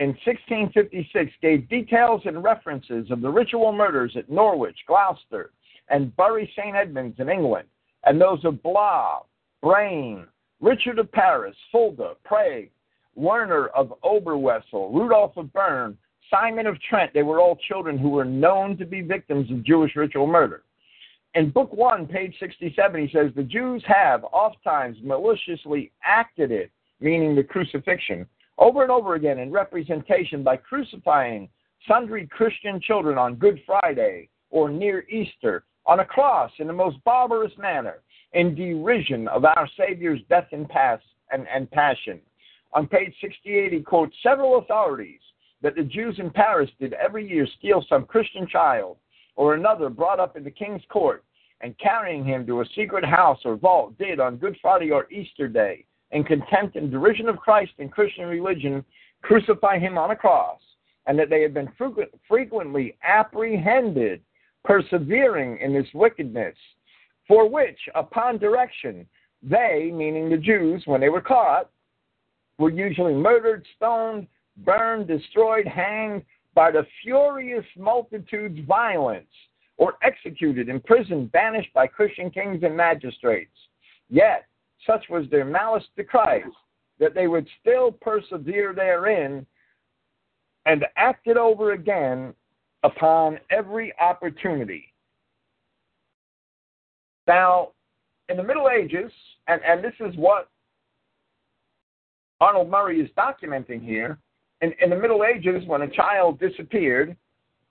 in 1656 gave details and references of the ritual murders at Norwich, Gloucester, and Bury St. Edmunds in England, and those of Blois, Braine, Richard of Paris, Fulda, Prague, Werner of Oberwesel, Rudolph of Bern, Simon of Trent. They were all children who were known to be victims of Jewish ritual murder. In Book 1, page 67, he says, The Jews have oft times maliciously acted it, meaning the crucifixion, over and over again in representation by crucifying sundry Christian children on Good Friday or near Easter on a cross in the most barbarous manner in derision of our Savior's death and, pass, and, and passion. On page 68, he quotes several authorities that the Jews in Paris did every year steal some Christian child or another brought up in the king's court, and carrying him to a secret house or vault, did on Good Friday or Easter Day, in contempt and derision of Christ and Christian religion, crucify him on a cross, and that they had been frequently apprehended, persevering in this wickedness, for which, upon direction, they, meaning the Jews, when they were caught, were usually murdered, stoned, burned, destroyed, hanged by the furious multitude's violence, or executed, imprisoned, banished by Christian kings and magistrates. Yet, such was their malice to Christ that they would still persevere therein and act it over again upon every opportunity. Now, in the Middle Ages, and, and this is what Arnold Murray is documenting here, in, in the Middle Ages, when a child disappeared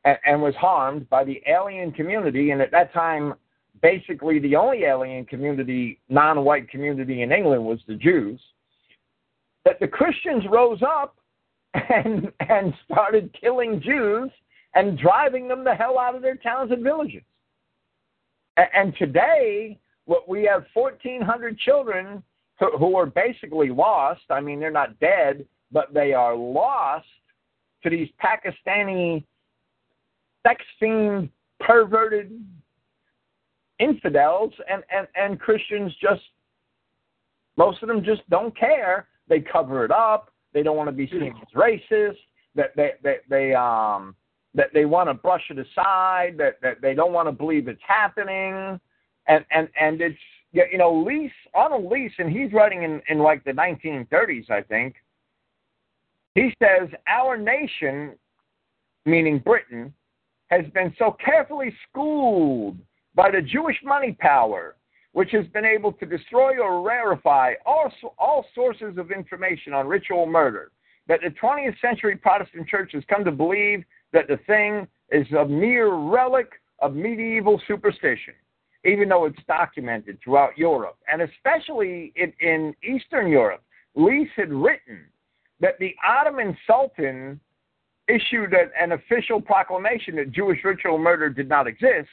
and, and was harmed by the alien community, and at that time, basically the only alien community, non white community in England was the Jews, that the Christians rose up [LAUGHS] and, and started killing Jews and driving them the hell out of their towns and villages. And, and today, what we have 1,400 children who, who are basically lost. I mean, they're not dead, but they are lost to these Pakistani sex fiend, perverted infidels, and, and, and Christians just, most of them just don't care. They cover it up. They don't want to be seen as racist. That they, they, they, um, that they want to brush it aside. That, that they don't want to believe it's happening. And, and, and it's, you know, Leese, Arnold Leese, and he's writing in, in like the 1930s, I think. He says, Our nation, meaning Britain, has been so carefully schooled by the Jewish money power, which has been able to destroy or rarefy all, all sources of information on ritual murder, that the 20th century Protestant church has come to believe that the thing is a mere relic of medieval superstition, even though it's documented throughout Europe, and especially in, in Eastern Europe. Leese had written that the Ottoman Sultan issued an official proclamation that Jewish ritual murder did not exist.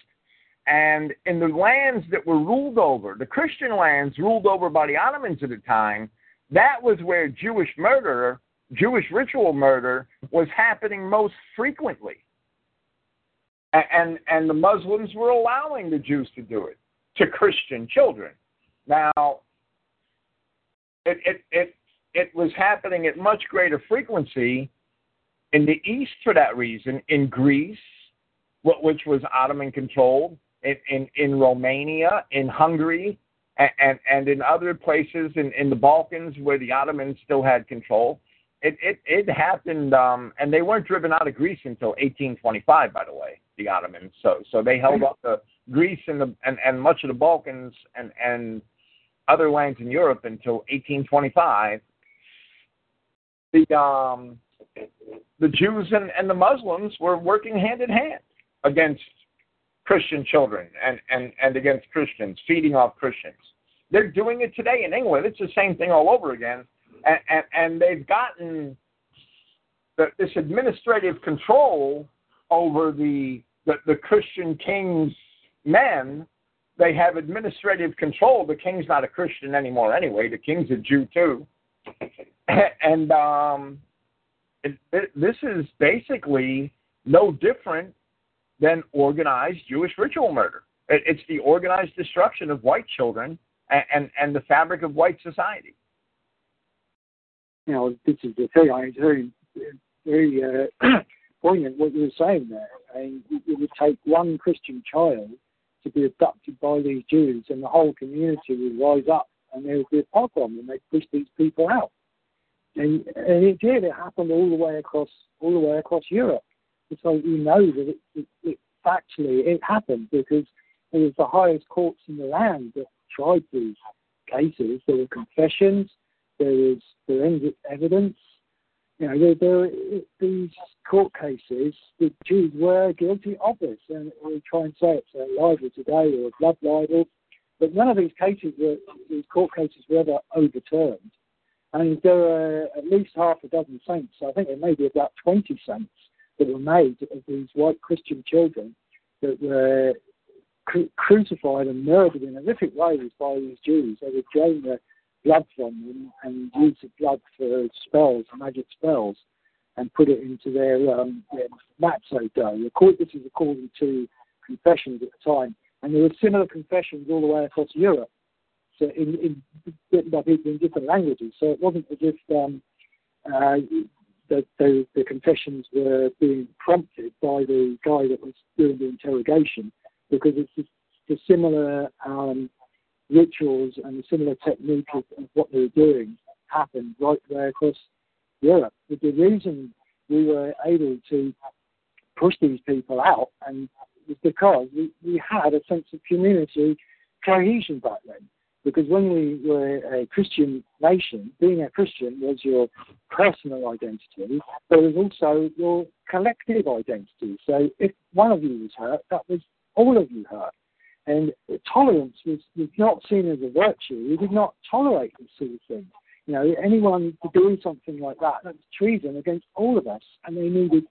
And in the lands that were ruled over, the Christian lands ruled over by the Ottomans at the time, that was where Jewish murder, Jewish ritual murder, was happening most frequently. And, and, and the Muslims were allowing the Jews to do it to Christian children. Now, it, it, it, it was happening at much greater frequency in the east for that reason, in Greece, which was Ottoman controlled, in, in, in Romania, in Hungary, and, and, and in other places in, in the Balkans where the Ottomans still had control. It, it, it happened, um, and they weren't driven out of Greece until 1825, by the way, the Ottomans. So, so they held up the Greece and, the, and, and much of the Balkans and, and other lands in Europe until 1825. The, um, the Jews and, and the Muslims were working hand in hand against Christian children and, and, and against Christians, feeding off Christians. They're doing it today in England. It's the same thing all over again. And, and, and they've gotten the, this administrative control over the, the, the Christian king's men. They have administrative control. The king's not a Christian anymore anyway. The king's a Jew too. [LAUGHS] and um, it, it, this is basically no different than organized Jewish ritual murder. It, it's the organized destruction of white children and, and, and the fabric of white society. You know, this is the thing. I very, very uh, [CLEARS THROAT] poignant what you were saying there. I mean, it would take one Christian child to be abducted by these Jews, and the whole community would rise up, and there would be a pogrom, and they'd push these people out. And, and it did. It happened all the way across all the way across Europe. So we know that it, it, it factually it happened because it was the highest courts in the land that tried these cases. There were confessions. There was forensic evidence. You know, there, there these court cases. The Jews were guilty of this, and we try and say it's a libel today or a blood libel, but none of these cases were these court cases were ever overturned. And there are at least half a dozen saints. I think there may be about 20 saints that were made of these white Christian children that were cru- crucified and murdered in horrific ways by these Jews. They would drain the blood from them and use the blood for spells, magic spells, and put it into their, um, their dough. This is according to confessions at the time. And there were similar confessions all the way across Europe, so in, in written by people in different languages. So it wasn't as if um, uh, the, the confessions were being prompted by the guy that was doing the interrogation, because it's the similar um, rituals and the similar technique of, of, what they were doing happened right there across Europe. But the reason we were able to push these people out and was because we, we had a sense of community cohesion back then. Because when we were a Christian nation, being a Christian was your personal identity, but it was also your collective identity. So if one of you was hurt, that was all of you hurt. And tolerance was, was not seen as a virtue. We did not tolerate this sort of thing. You know, anyone doing something like that, that's treason against all of us. And they needed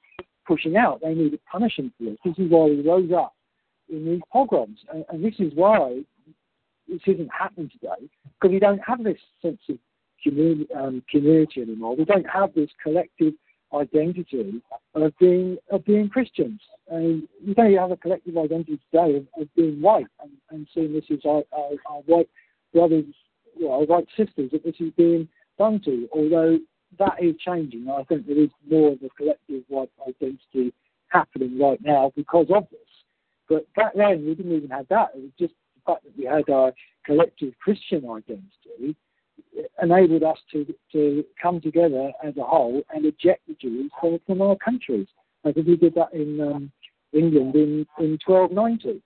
pushing out. They needed punishing for this. This is why we rose up in these pogroms. And, and this is why this isn't happening today, because we don't have this sense of community, um, community anymore. We don't have this collective identity of being of being Christians. And we don't have a collective identity today of, of being white and, and seeing this as our, our, our white brothers, well, our white sisters that this is being done to. Although that is changing. I think there is more of a collective white identity happening right now because of this. But back then, we didn't even have that. It was just fact that we had our collective Christian identity enabled us to, to come together as a whole and eject the Jews from, from our countries. I think we did that in um, England in, in 1290.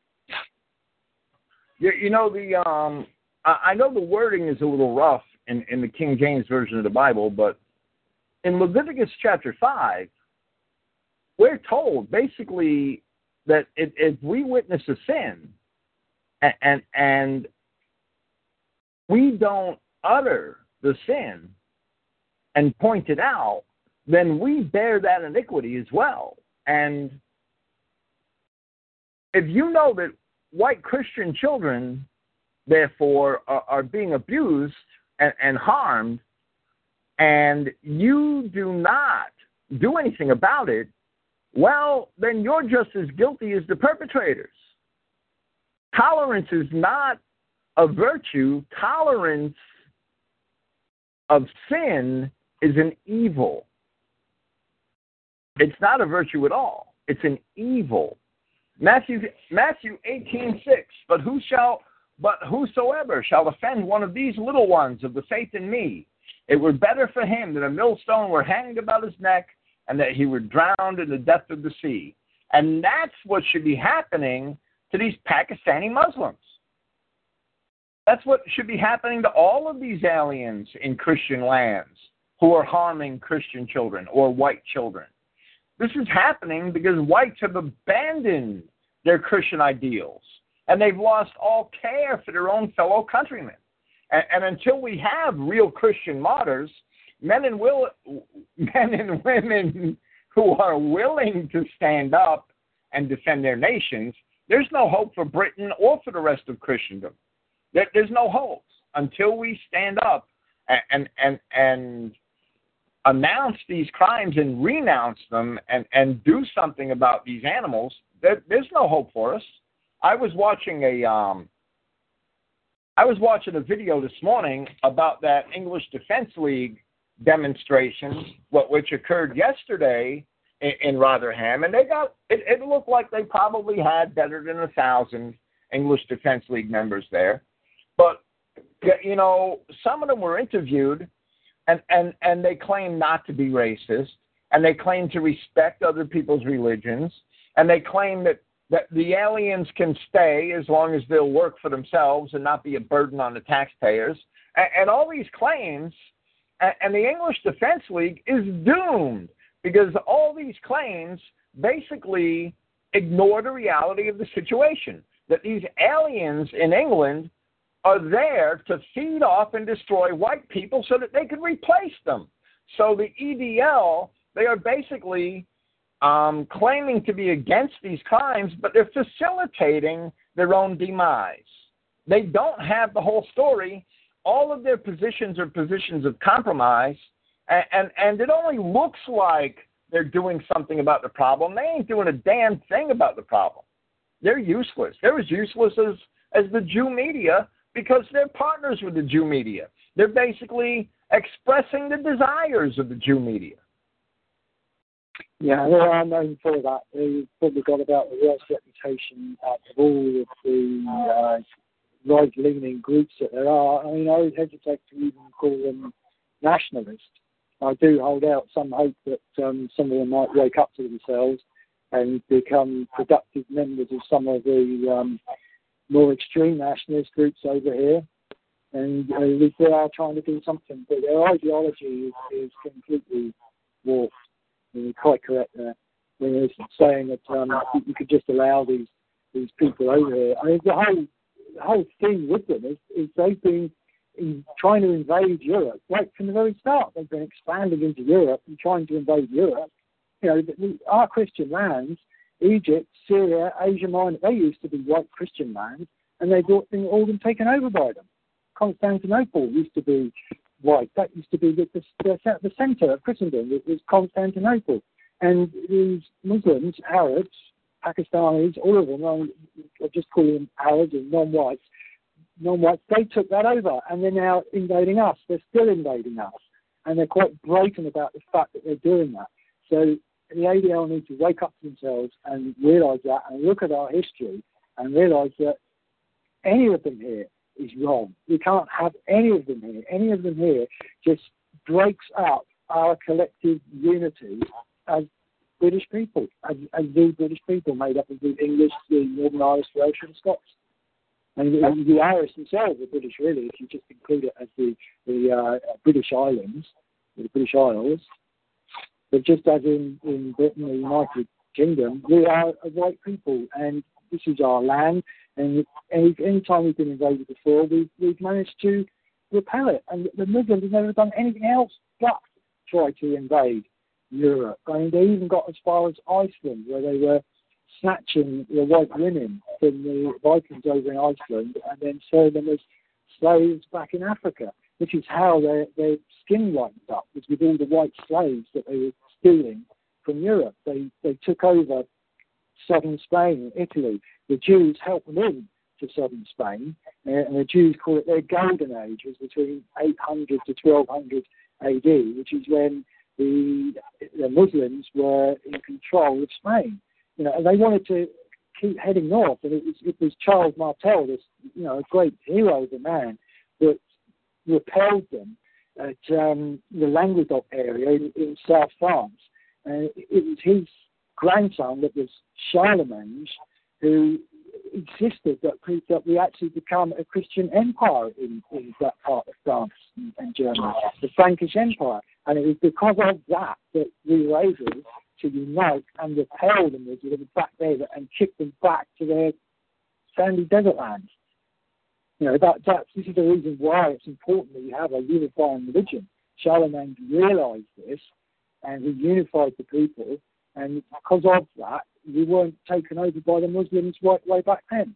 You, you know, the um, I know the wording is a little rough in, in the King James Version of the Bible, but in Leviticus chapter 5, we're told basically that if, if we witness a sin and, and, we don't utter the sin and point it out, then we bear that iniquity as well. And if you know that white Christian children, therefore, are, are being abused and, and harmed, and you do not do anything about it, well, then you're just as guilty as the perpetrators. Tolerance is not a virtue, tolerance of sin is an evil. It's not a virtue at all. It's an evil. Matthew Matthew eighteen six. But who shall but whosoever shall offend one of these little ones of the faith in me, it were better for him that a millstone were hanged about his neck and that he were drowned in the depth of the sea. And that's what should be happening to these Pakistani Muslims. That's what should be happening to all of these aliens in Christian lands who are harming Christian children or white children. This is happening because whites have abandoned their Christian ideals and they've lost all care for their own fellow countrymen. And, and until we have real Christian martyrs, men and will, [LAUGHS] men and women who are willing to stand up and defend their nations, there's no hope for Britain or for the rest of Christendom. There, there's no hope until we stand up and and and, and announce these crimes and renounce them and and do something about these animals. There, there's no hope for us. I was watching a um, I was watching a video this morning about that English Defense League demonstration, what which occurred yesterday in, Rotherham, and they got it, it looked like they probably had better than a thousand English Defense League members there, but you know some of them were interviewed, and and and they claim not to be racist, and they claim to respect other people's religions, and they claim that that the aliens can stay as long as they'll work for themselves and not be a burden on the taxpayers. And, and all these claims, and, and the English Defense League is doomed because all these claims basically ignore the reality of the situation that these aliens in England are there to feed off and destroy white people so that they can replace them. So the EDL, they are basically um, claiming to be against these crimes, but they're facilitating their own demise. They don't have the whole story. All of their positions are positions of compromise, and, and, it only looks like they're doing something about the problem. They ain't doing a damn thing about the problem. They're useless. They're as useless as, as the Jew media because they're partners with the Jew media. They're basically expressing the desires of the Jew media. Yeah, they are known for that. They've probably got about the worst reputation out of all of the uh, right-leaning groups that there are. I mean, I would hesitate to even call them nationalist. I do hold out some hope that um, some of them might wake up to themselves and become productive members of some of the um, more extreme nationalist groups over here. And uh, they are trying to do something, but their ideology is, is completely warped. you're quite correct there. When you're saying that um, you could just allow these these people over here. I mean, the whole the whole thing with them is, is they've been in trying to invade Europe right from the very start. They've been expanding into Europe and trying to invade Europe. You know, our Christian lands, Egypt, Syria, Asia Minor, they used to be white Christian lands, and they've all been, all taken over by them. Constantinople used to be white. That used to be the, the, the, the centre of Christendom. It was Constantinople. And these Muslims, Arabs, Pakistanis, all of them, I just call them Arabs and non-whites, non-whites, they took that over and they're now invading us. They're still invading us. And they're quite blatant about the fact that they're doing that. So the EDL need to wake up to themselves and realise that and look at our history and realise that any of them here is wrong. We can't have any of them here. Any of them here just breaks up our collective unity as British people, as, as the British people made up of the English, the Northern Irish, Welsh, and Scots. And the, the Irish themselves are British, really, if you just include it as the, the uh, British Islands, the British Isles. But just as in, in Britain, the United Kingdom, we are a white people, and this is our land. And any, any time we've been invaded before, we've, we've managed to repel it. And the Muslims have never done anything else but try to invade Europe. I mean, they even got as far as Iceland, where they were snatching the white women from the Vikings over in Iceland and then selling them as slaves back in Africa, which is how their, their skin lightened up, was with all the white slaves that they were stealing from Europe. They, they took over southern Spain, Italy. The Jews helped them in to southern Spain, uh, and the Jews call it their golden age, was between 800 to 1200 AD, which is when the, the Muslims were in control of Spain. You know, and they wanted to keep heading north, and it was, it was Charles Martel, this you know a great hero a man, that repelled them at um, the Languedoc area in, in South France. And it, it was his grandson that was Charlemagne who insisted that, that we actually become a Christian empire in, in that part of France and, and Germany, the Frankish Empire. And it was because of that that we were able to unite and repel the Muslims back there and kick them back to their sandy desert lands. You know, that, this is the reason why it's important that you have a unifying religion. Charlemagne realized this and he unified the people, and because of that, we weren't taken over by the Muslims right way back then.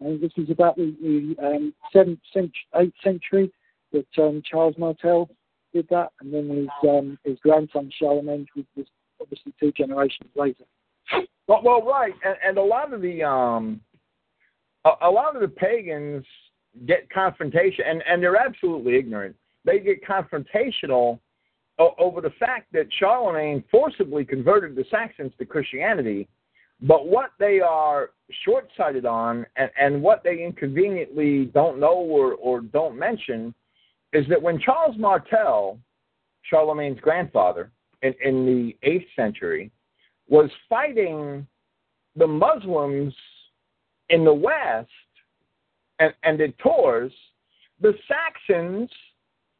And this is about the, the um, seventh century, eighth century that um, Charles Martel did that, and then his um, his grandson Charlemagne was obviously two generations later. Well, well right, and, and a lot of the um, a, a lot of the pagans get confrontation, and and they're absolutely ignorant. They get confrontational over the fact that Charlemagne forcibly converted the Saxons to Christianity, but what they are short sighted on and, and what they inconveniently don't know or, or don't mention is that when Charles Martel, Charlemagne's grandfather, in, in the 8th century, was fighting the Muslims in the West and, and the Tours, the Saxons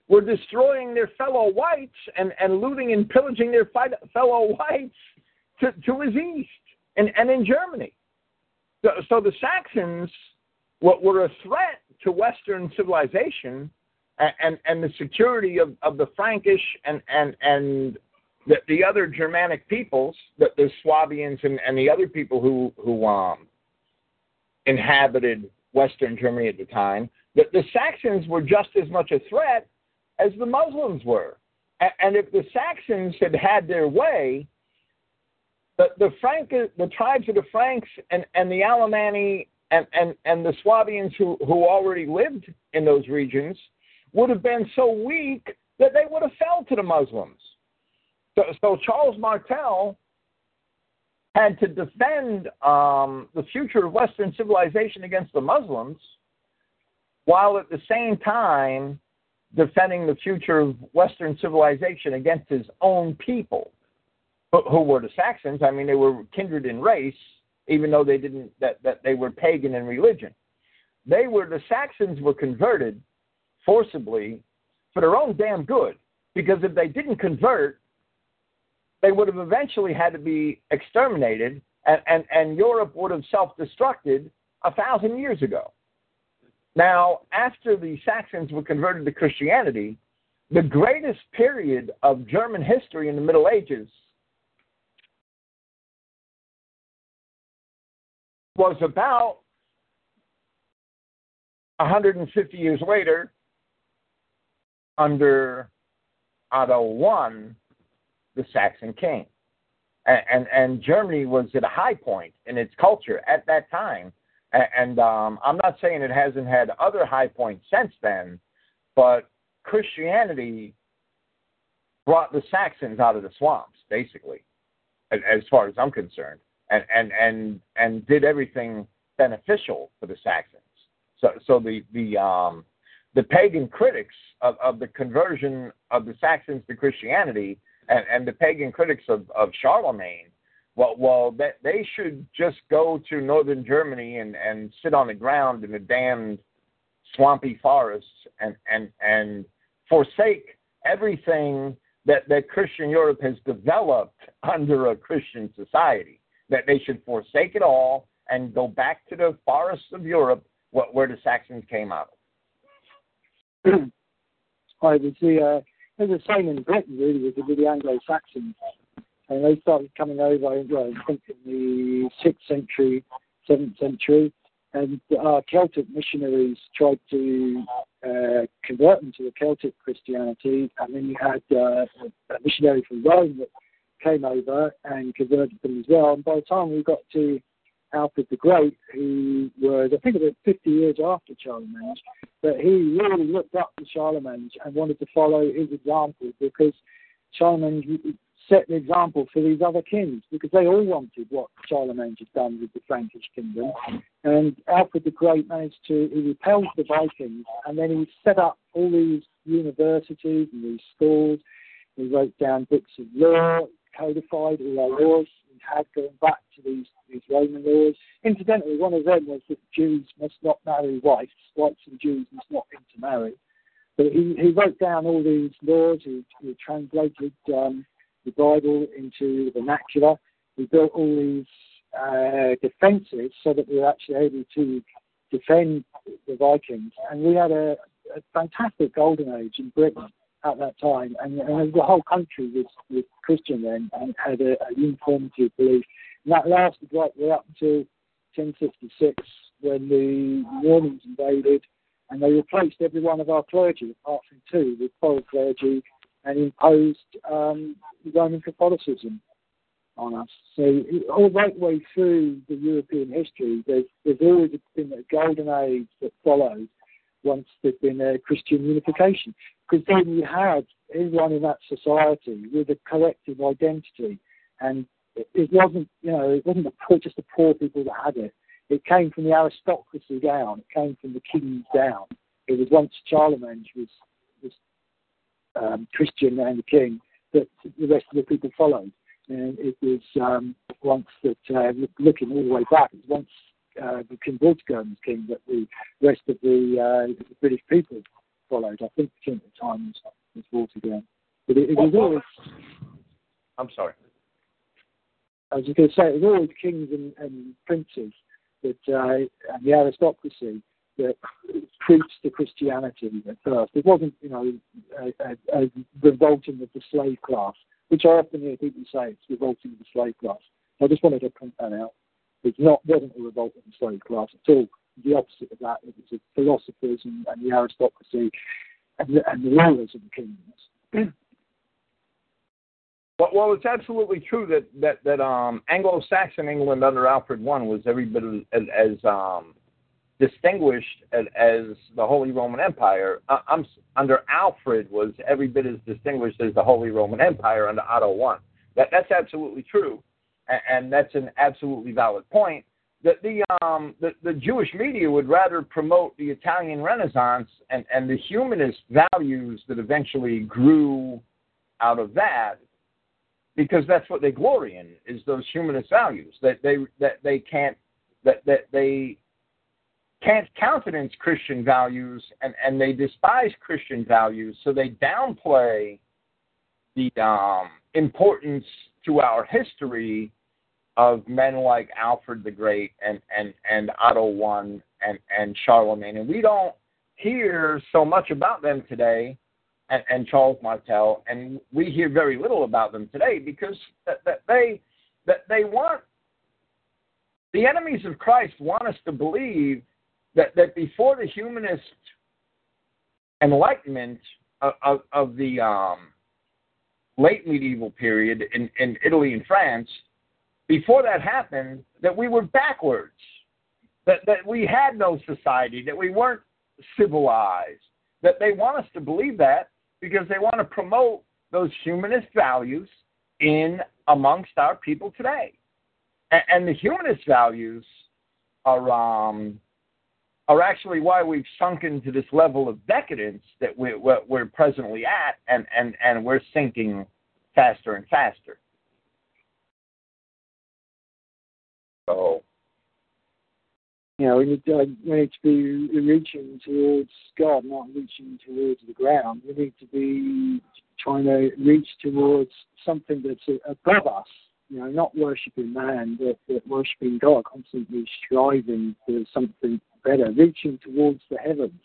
were destroying their fellow whites and, and looting and pillaging their fellow whites to, to his east and, and in Germany. So, so the Saxons were, were a threat to Western civilization and, and, and the security of, of the Frankish and, and, and the, the other Germanic peoples, the, the Swabians and, and the other people who who um, inhabited Western Germany at the time, that the Saxons were just as much a threat as the Muslims were. And, and if the Saxons had had their way, the the Frank the tribes of the Franks and, and the Alemanni and, and, and the Swabians who, who already lived in those regions would have been so weak that they would have fell to the Muslims. So, so Charles Martel had to defend um, the future of Western civilization against the Muslims, while at the same time defending the future of Western civilization against his own people, who were the Saxons. I mean, they were kindred in race, even though they didn't that, that they were pagan in religion. They were the Saxons were converted forcibly for their own damn good. Because if they didn't convert, they would have eventually had to be exterminated, and, and, and Europe would have self destructed a thousand years ago. Now, after the Saxons were converted to Christianity, the greatest period of German history in the Middle Ages was about 150 years later under Otto I, the Saxon king. And, and, Germany was at a high point in its culture at that time. And, and um, I'm not saying it hasn't had other high points since then, but Christianity brought the Saxons out of the swamps, basically, as far as I'm concerned and and and and did everything beneficial for the Saxons. So so the the um, the pagan critics of, of the conversion of the Saxons to Christianity and, and the pagan critics of, of Charlemagne, well, well, they, they should just go to northern Germany and, and sit on the ground in the damned swampy forests and, and, and forsake everything that, that Christian Europe has developed [LAUGHS] under a Christian society that they should forsake it all and go back to the forests of Europe where the Saxons came out of. [CLEARS THROAT] I would see, uh, it's the same in Britain, really, with the, Anglo-Saxons. And they started coming over, I think in the 6th century, 7th century, and uh, Celtic missionaries tried to uh, convert them to the Celtic Christianity. And then you had uh, a missionary from Rome that came over and converted them as well. And by the time we got to Alfred the Great, who was, I think, about 50 years after Charlemagne, but he really looked up to Charlemagne and wanted to follow his example because Charlemagne set an example for these other kings because they all wanted what Charlemagne had done with the Frankish kingdom. And Alfred the Great managed to, he repelled the Vikings and then he set up all these universities and these schools. He wrote down books of law, codified all our laws we had going back to these, these Roman laws. Incidentally, one of them was that Jews must not marry whites, whites and Jews must not intermarry. But he, he wrote down all these laws, he, he translated um, the Bible into the vernacular, he built all these uh, defences so that we were actually able to defend the Vikings. And we had a, a fantastic golden age in Britain at that time, and, and the whole country was, was Christian then and had a, a uniformity of belief. And that lasted right way up until 1066 when the Normans invaded and they replaced every one of our clergy, apart from two, with foreign clergy and imposed um, Roman Catholicism on us. So all right way through the European history, there's, there's always been a golden age that follows once there's been a Christian unification. Because then you had everyone in that society with a collective identity, and it wasn't, you know, it wasn't the poor, just the poor people that had it. It came from the aristocracy down. It came from the kings down. It was once Charlemagne was was um, Christian and the king that the rest of the people followed. And it was um, once that, uh, looking all the way back, it was once uh, the King Vortigern was king that the rest of the, uh, the British people followed. I think the king at the time was, was Vortigern. But it, it was always. I'm sorry. I was just going to say, it was always kings and, and princes that, uh, and the aristocracy that preached to Christianity at first. It wasn't, you know, a, a, a revolting of the slave class which I often hear people say it's revolting of the slave class. I just wanted to point that out. Wasn't a revolt of the slave class at all. The opposite of that. It was the philosophers and, and the aristocracy and the, and the rulers of the kingdoms. [CLEARS THROAT] Well, well, it's absolutely true that that that um, Anglo-Saxon England under Alfred I was every bit as, as um, distinguished as, as, the Holy Roman Empire. Uh, I'm under Alfred was every bit as distinguished as the Holy Roman Empire under Otto I. That that's absolutely true, and, that's an absolutely valid point. That the um the, the Jewish media would rather promote the Italian Renaissance and and the humanist values that eventually grew out of that because that's what they glory in is those humanist values that they that they can't that that they can't countenance Christian values and and they despise Christian values so they downplay the um, importance to our history of men like Alfred the Great and and and Otto I and and Charlemagne. And we don't hear so much about them today and, and Charles Martel, and we hear very little about them today because that, that they that they want the enemies of Christ want us to believe that that before the humanist enlightenment of, of, of the um, late medieval period in, in Italy and France, before that happened, that we were backwards, that, that we had no society, that we weren't civilized, that they want us to believe that because they want to promote those humanist values in amongst our people today. And, and the humanist values are um, are actually why we've sunk into this level of decadence that we're, we're presently at, and, and, and we're sinking faster and faster. So you know, we need, to, we need to be reaching towards God, not reaching towards the ground. We need to be trying to reach towards something that's above us, you know, not worshipping man, but, but worshipping God, constantly striving for something better, reaching towards the heavens,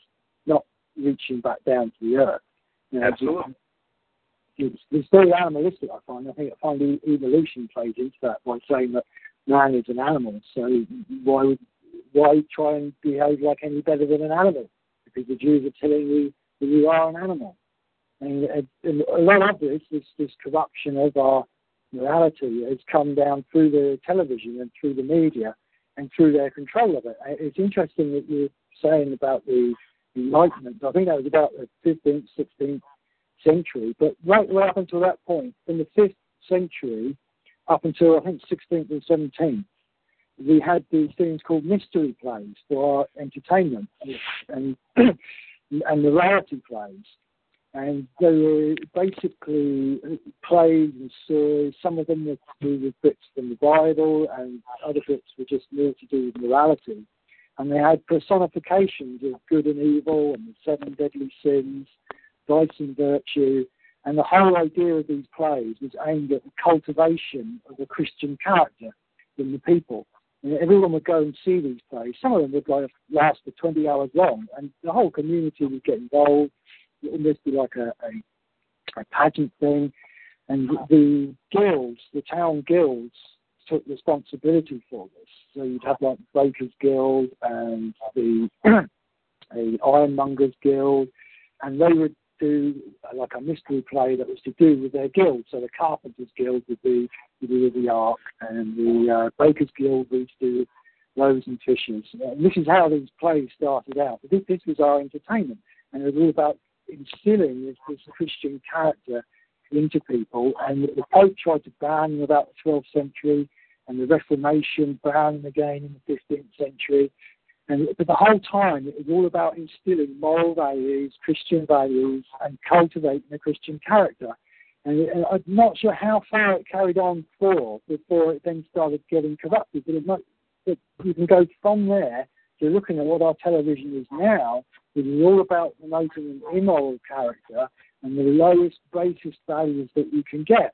not reaching back down to the earth. You know, Absolutely. It's, it's very animalistic, I find. I think I find evolution plays into that by saying that man is an animal. So why would why try and behave like any better than an animal? Because the Jews are telling you that you are an animal. And, and a lot of this, this, this corruption of our morality has come down through the television and through the media and through their control of it. Uh, it's interesting that you're saying about the Enlightenment. I think that was about the 15th, 16th century. But right, right up until that point, in the 5th century, up until I think 16th and 17th, we had these things called mystery plays for our entertainment and [CLEARS THROAT] and morality plays. And they were basically plays and stories. Some of them were to do with bits from the Bible, and other bits were just more to do with morality. And they had personifications of good and evil, and the seven deadly sins, vice and virtue. And the whole idea of these plays was aimed at the cultivation of a Christian character in the people. And everyone would go and see these plays. Some of them would like last for 20 hours long, and the whole community would get involved. It would almost be like a, a, a pageant thing. And the guilds, the town guilds, took responsibility for this. So you'd have like the Bakers Guild and the, [CLEARS THROAT] the Ironmongers Guild, and they would do like a mystery play that was to do with their guild. So the Carpenters Guild would be to do with the Ark, and the uh, Bakers Guild would do loaves and fishes. And this is how these plays started out. But this, this was our entertainment, and it was all about instilling this, this Christian character into people. And the Pope tried to ban them about the 12th century, and the Reformation banned them again in the 15th century. And the whole time it was all about instilling moral values, Christian values, and cultivating a Christian character. And, and I'm not sure how far it carried on for before it then started getting corrupted. But it might, it, you can go from there to looking at what our television is now, which is all about promoting an immoral character and the lowest, basest values that you can get.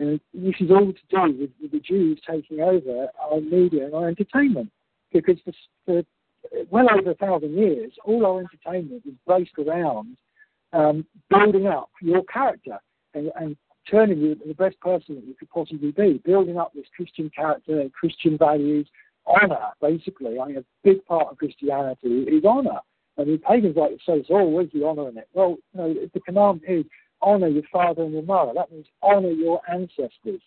And this is all to do with, with the Jews taking over our media and our entertainment. Because for well over a thousand years, all our entertainment is based around um, building up your character and, and turning you into the best person that you could possibly be, building up this Christian character, Christian values, honor, basically. I mean, a big part of Christianity is honor. I mean, pagans like to say, oh, where's the honor in it? Well, you know, the commandment is honor your father and your mother. That means honor your ancestors.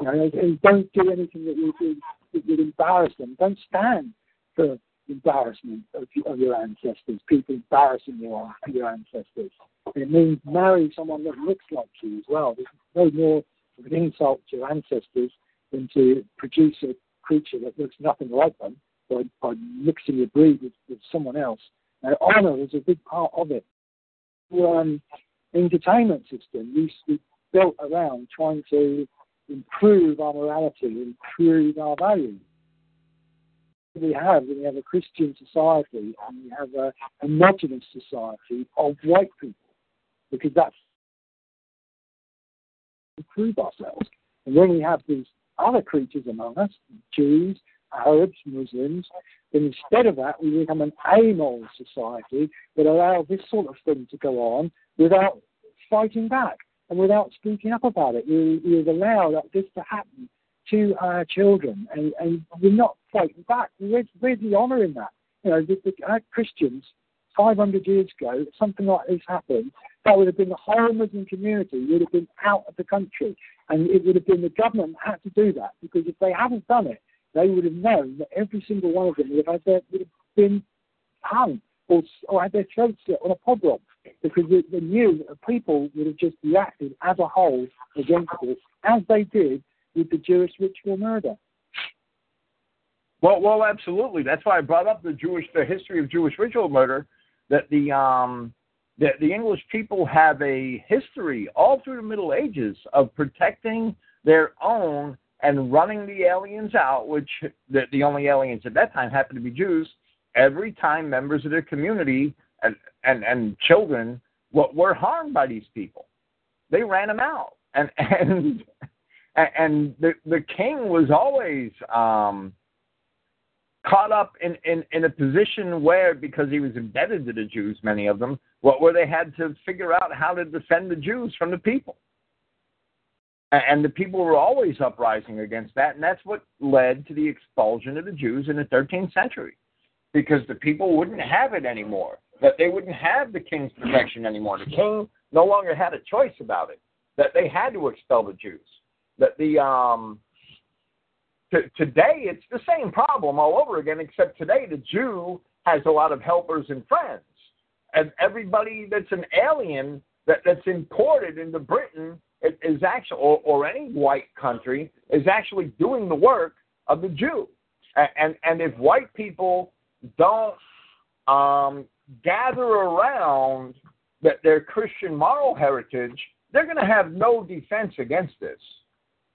You know, and don't do anything that would, that would embarrass them. Don't stand for embarrassment of, of your ancestors, people embarrassing your, your ancestors. It means marry someone that looks like you as well. There's no more of an insult to your ancestors than to produce a creature that looks nothing like them by, by mixing your breed with, with someone else. Now, honor is a big part of it. Um, entertainment system we, we built around trying to improve our morality, improve our values. We have, we have a Christian society and we have a homogenous society of white people because that's improve ourselves. And when we have these other creatures among us, Jews, Arabs, Muslims, then instead of that, we become an amoral society that allows this sort of thing to go on without fighting back and without speaking up about it. We, we allow that this to happen to our children, and, and we're not fighting back. Where's, where's the honour in that? You know, the, the, our Christians 500 years ago, something like this happened, that would have been the whole Muslim community would have been out of the country, and it would have been the government had to do that because if they hadn't done it, they would have known that every single one of them would have, their, would have been hung or, or had their throats slit on a pogrom because they, they knew that people would have just reacted as a whole against this, as they did with the Jewish ritual murder. Well, well, absolutely. That's why I brought up the Jewish, the history of Jewish ritual murder. That the um, that the English people have a history all through the Middle Ages of protecting their own and running the aliens out, which the, the only aliens at that time happened to be Jews. Every time members of their community and and, and children were harmed by these people, they ran them out, and [LAUGHS] and and the the king was always um, caught up in, in, in a position where, because he was embedded to the Jews, many of them, what where they had to figure out how to defend the Jews from the people. And the people were always uprising against that, and that's what led to the expulsion of the Jews in the 13th century, because the people wouldn't have it anymore. That they wouldn't have the king's protection anymore. The king no longer had a choice about it. That they had to expel the Jews. That the um, to, today it's the same problem all over again, except today the Jew has a lot of helpers and friends, and everybody that's an alien that, that's imported into Britain is actually, or, or any white country, is actually doing the work of the Jew. And and, and if white people don't um, gather around that their Christian moral heritage, they're going to have no defense against this.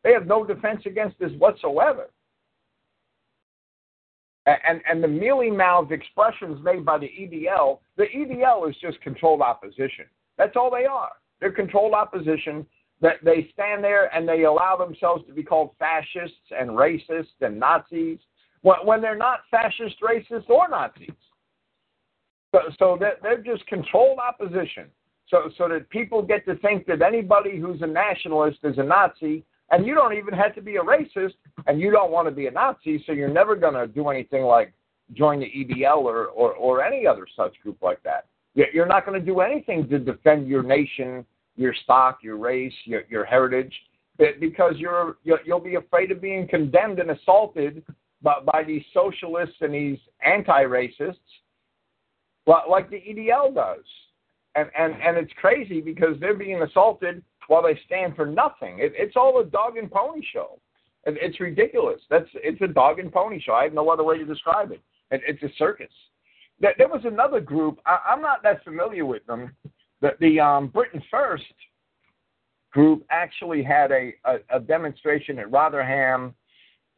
They have no defense against this whatsoever. And, and the mealy mouthed expressions made by the EDL, the EDL is just controlled opposition. That's all they are. They're controlled opposition that they stand there and they allow themselves to be called fascists and racists and Nazis when they're not fascist, racist, or Nazis. So, so they're just controlled opposition. So, so that people get to think that anybody who's a nationalist is a Nazi and you don't even have to be a racist, and you don't want to be a Nazi, so you're never going to do anything like join the EDL or, or, or any other such group like that. You're not going to do anything to defend your nation, your stock, your race, your, your heritage, because you're you'll be afraid of being condemned and assaulted by, by these socialists and these anti-racists, like the EDL does. And and and it's crazy because they're being assaulted while they stand for nothing. It, it's all a dog and pony show. It, it's ridiculous. That's it's a dog and pony show. I have no other way to describe it. it it's a circus. There, there was another group. I, I'm not that familiar with them. The, the um, Britain First group actually had a, a, a demonstration at Rotherham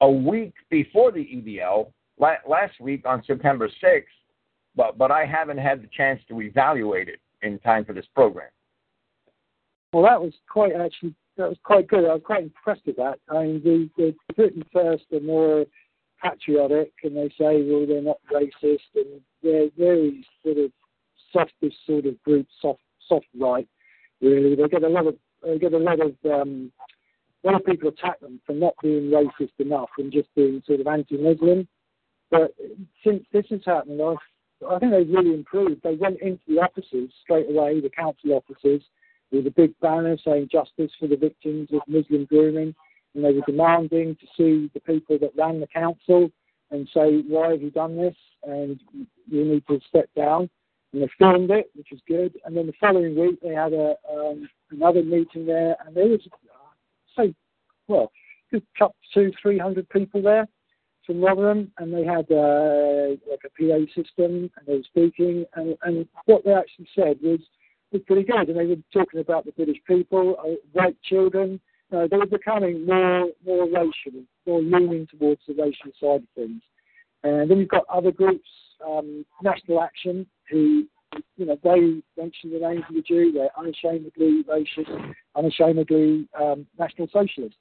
a week before the EDL la- last week on September 6th, but but I haven't had the chance to evaluate it in time for this program. Well, that was quite actually that was quite good. I was quite impressed with that. I mean, the, the Britain First are more patriotic, and they say, well, they're not racist, and they're very sort of softest sort of group, soft soft right. Really, they get a lot of they get a lot of um, a lot of people attack them for not being racist enough and just being sort of anti-Muslim. But since this has happened, I've I think they've really improved. They went into the offices straight away, the council offices, with a big banner saying justice for the victims of Muslim grooming, and they were demanding to see the people that ran the council and say, why have you done this? And you need to step down. And they filmed it, which was good. And then the following week, they had a um, another meeting there, and there was, say, well, good couple, two, three hundred people there from Rotherham, and they had uh, like a PA system, and they were speaking, and, and what they actually said was was pretty good. And they were talking about the British people, uh, white children. Uh, they were becoming more more racial, more leaning towards the racial side of things. And then you've got other groups, um, National Action, who you know they mention the names of the Jew. They're unashamedly racist, unashamedly um, National Socialist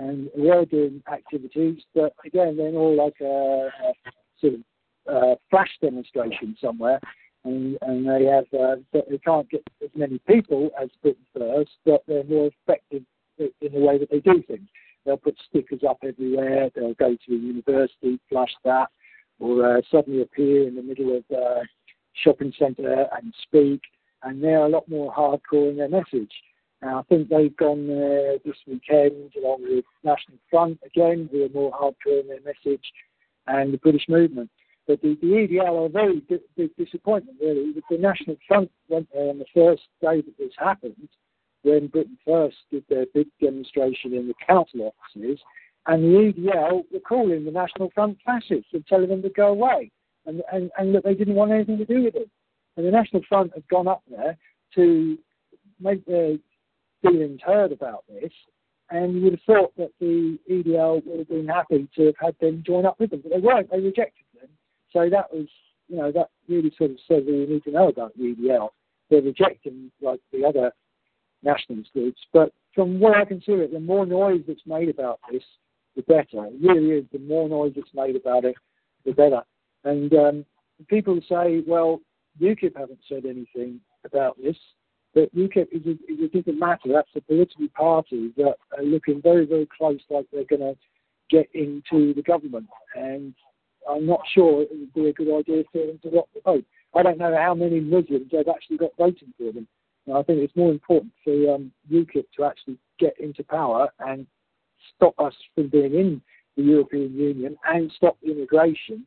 and we are doing activities, but again, they're all like a, a sort of uh, flash demonstration somewhere, and, and they have uh, they can't get as many people as Britain First, but they're more effective in the way that they do things. They'll put stickers up everywhere. They'll go to a university, flash that, or uh, suddenly appear in the middle of a uh, shopping centre and speak. And they're a lot more hardcore in their message. Now, I think they've gone there this weekend along with National Front again, who are more hardcore in their message, and the British movement. But the, the EDL are a very big, big disappointment, really. The National Front went there on the first day that this happened, when Britain First did their big demonstration in the council offices, and the EDL were calling the National Front fascists and telling them to go away, and, and, and that they didn't want anything to do with it. And the National Front had gone up there to make their feelings heard about this, and you would have thought that the EDL would have been happy to have had them join up with them, but they weren't. They rejected. So that was, you know, that really sort of what you need to know about EDL. They're rejecting like the other nationalist groups. But from what I can see, it, the more noise that's made about this, the better. It really is. The more noise that's made about it, the better. And um, people say, well, UKIP haven't said anything about this. But UKIP is a, is a different matter. That's a political party that are looking very, very close, like they're going to get into the government. And I'm not sure it would be a good idea for them to rock the boat. I don't know how many Muslims they've actually got voting for them. And I think it's more important for um, UKIP to actually get into power and stop us from being in the European Union and stop immigration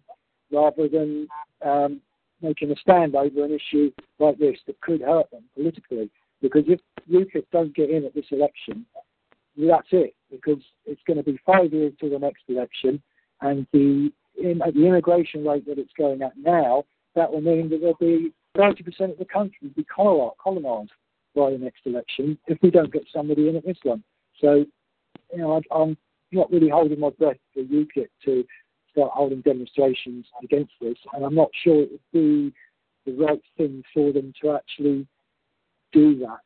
rather than um, making a stand over an issue like this that could hurt them politically. Because if UKIP don't get in at this election, that's it. Because it's going to be five years to the next election, and the in, at the immigration rate that it's going at now, that will mean that there'll be 30% of the country will be colonised by the next election if we don't get somebody in at this one. So, you know, I, I'm not really holding my breath for UKIP to start holding demonstrations against this, and I'm not sure it would be the right thing for them to actually do that.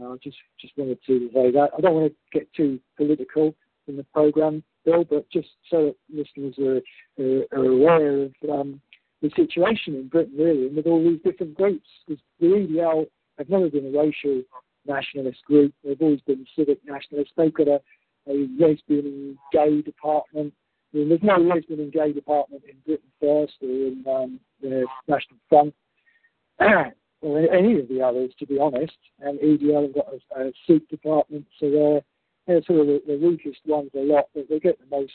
I just just wanted to say that. I don't want to get too political in the program, Bill, but just so that listeners are, are, are aware of um, the situation in Britain, really, and with all these different groups. Because the EDL have never been a racial nationalist group. They've always been civic nationalists. They've got a, a lesbian gay department. I mean, there's no lesbian and gay department in Britain First or in um, the National Front [CLEARS THROAT] or any of the others, to be honest. And EDL have got a, a Sikh department, so they're, they're sort of the, the weakest ones a lot, but they get the most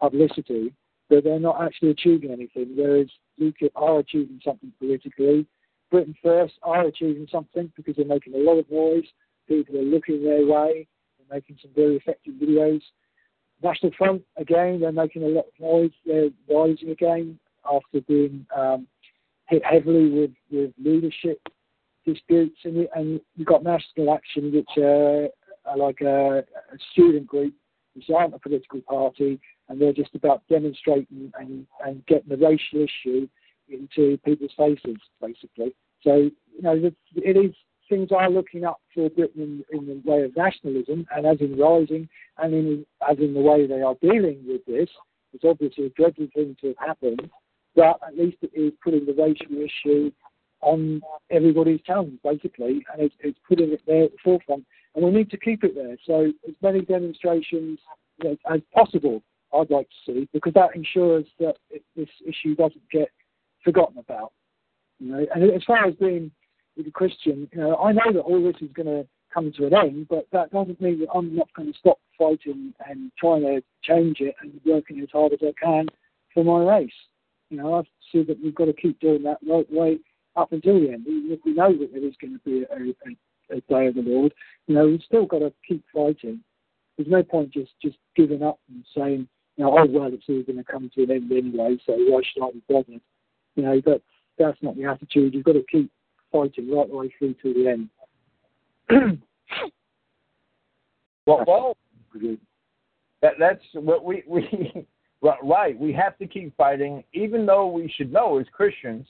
publicity, but they're not actually achieving anything. Whereas UKIP are achieving something politically. Britain First are achieving something because they're making a lot of noise. People are looking their way. They're making some very effective videos. National Front, again, they're making a lot of noise. They're rising again after being um, hit heavily with, with leadership disputes. And, and you've got National Action, which uh, Uh, like a, a student group, which aren't a political party, and they're just about demonstrating and, and getting the racial issue into people's faces, basically. So, you know, it is things are looking up for Britain in, in the way of nationalism and as in rising and in, as in the way they are dealing with this. It's obviously a dreadful thing to have happened, but at least it is putting the racial issue on everybody's tongue, basically, and it's, it's putting it there at the forefront. And we need to keep it there. So as many demonstrations you know, as possible, I'd like to see, because that ensures that it, this issue doesn't get forgotten about. You know, and as far as being a Christian, you know, I know that all this is going to come to an end, but that doesn't mean that I'm not going to stop fighting and trying to change it and working as hard as I can for my race. You know, I see that we've got to keep doing that right way up until the end. We know that there is going to be a, a, a day of the Lord, you know, we've still got to keep fighting. There's no point just just giving up and saying, you know, oh well, it's all going to come to an end anyway, so why should I be bothered? You know, but that's not the attitude. You've got to keep fighting right the way through to the end. [COUGHS] well, well, that, that's what we we [LAUGHS] right. We have to keep fighting, even though we should know as Christians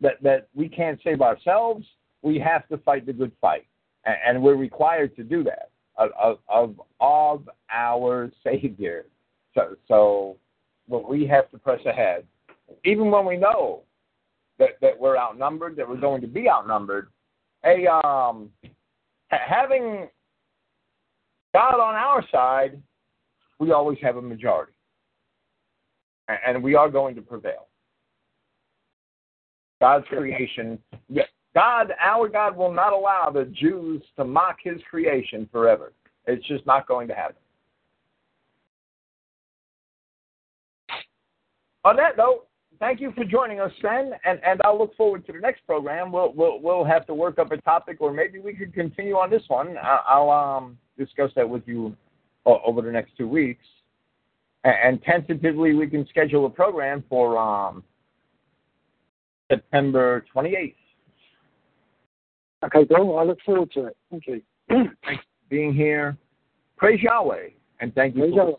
that that we can't save ourselves. We have to fight the good fight, and, we're required to do that of, of of our Savior. So so, well, we have to press ahead, even when we know that that we're outnumbered, that we're going to be outnumbered. A um, having God on our side, we always have a majority, and we are going to prevail. God's creation, God, our God, will not allow the Jews to mock His creation forever. It's just not going to happen. On that note, thank you for joining us, Sven, and, and I'll look forward to the next program. We'll, we'll we'll have to work up a topic, or maybe we could continue on this one. I'll um, discuss that with you over the next two weeks, and, tentatively we can schedule a program for um, September 28th. Okay, Bill. I look forward to it. Thank you. Thanks for being here. Praise Yahweh, and thank you. Praise Yahweh.